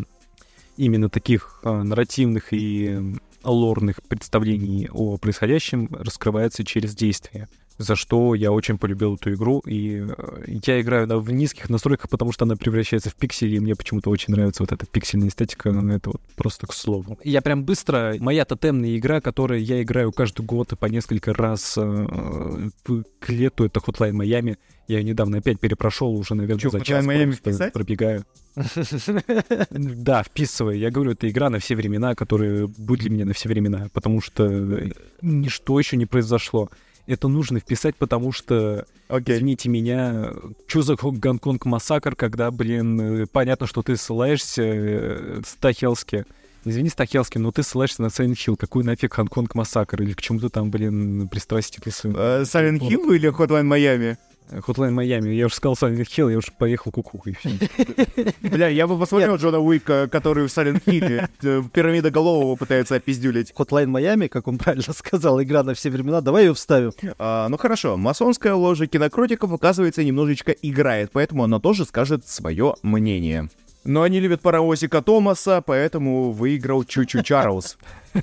именно таких а, нарративных и лорных представлений о происходящем раскрывается через действие. За что я очень полюбил эту игру, и э, я играю на, в низких настройках, потому что она превращается в пиксели, и мне почему-то очень нравится вот эта пиксельная эстетика, ну, это вот просто к слову. Я прям быстро, моя тотемная игра, которую я играю каждый год и по несколько раз э, к лету, это Hotline Miami, я ее недавно опять перепрошел, уже, наверное, Чё, за час Miami вписать? пробегаю. [laughs] Да, вписывай. Я говорю, это игра на все времена, которые будет для меня на все времена, потому что э, ничто еще не произошло. Это нужно вписать, потому что, Окей. извините меня, что за Гонконг массакр, когда, блин, э, понятно, что ты ссылаешься э, Стахелски. Извини, Стахелски, но ты ссылаешься на Silent Hill. Какой нафиг Гонконг массакр? Или к чему ты там, блин, пристрастие ты? Э, Silent Hill или Hotline Miami? Hotline Майами. Я уже сказал Silent Hill, я уже поехал кукухой. [laughs] Бля, я бы посмотрел Джона Уика, который в Silent Hill э, пирамида голового пытается опиздюлить. Hotline Miami, как он правильно сказал, игра на все времена. Давай ее вставим. А, ну хорошо, масонская ложа кинокротиков, оказывается, немножечко играет, поэтому она тоже скажет свое мнение. Но они любят паровозика Томаса, поэтому выиграл Чучу Чарльз. [laughs]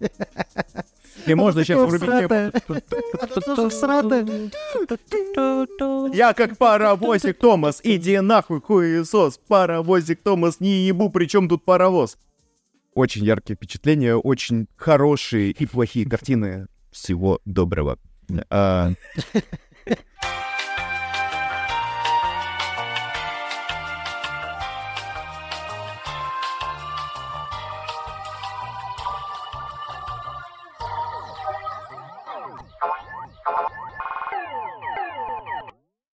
[laughs] И можно сейчас врубить. Я как паровозик Томас, иди нахуй, хуесос. Паровозик Томас, не ебу, причем тут паровоз. Очень яркие впечатления, очень хорошие и плохие картины. Всего доброго. А,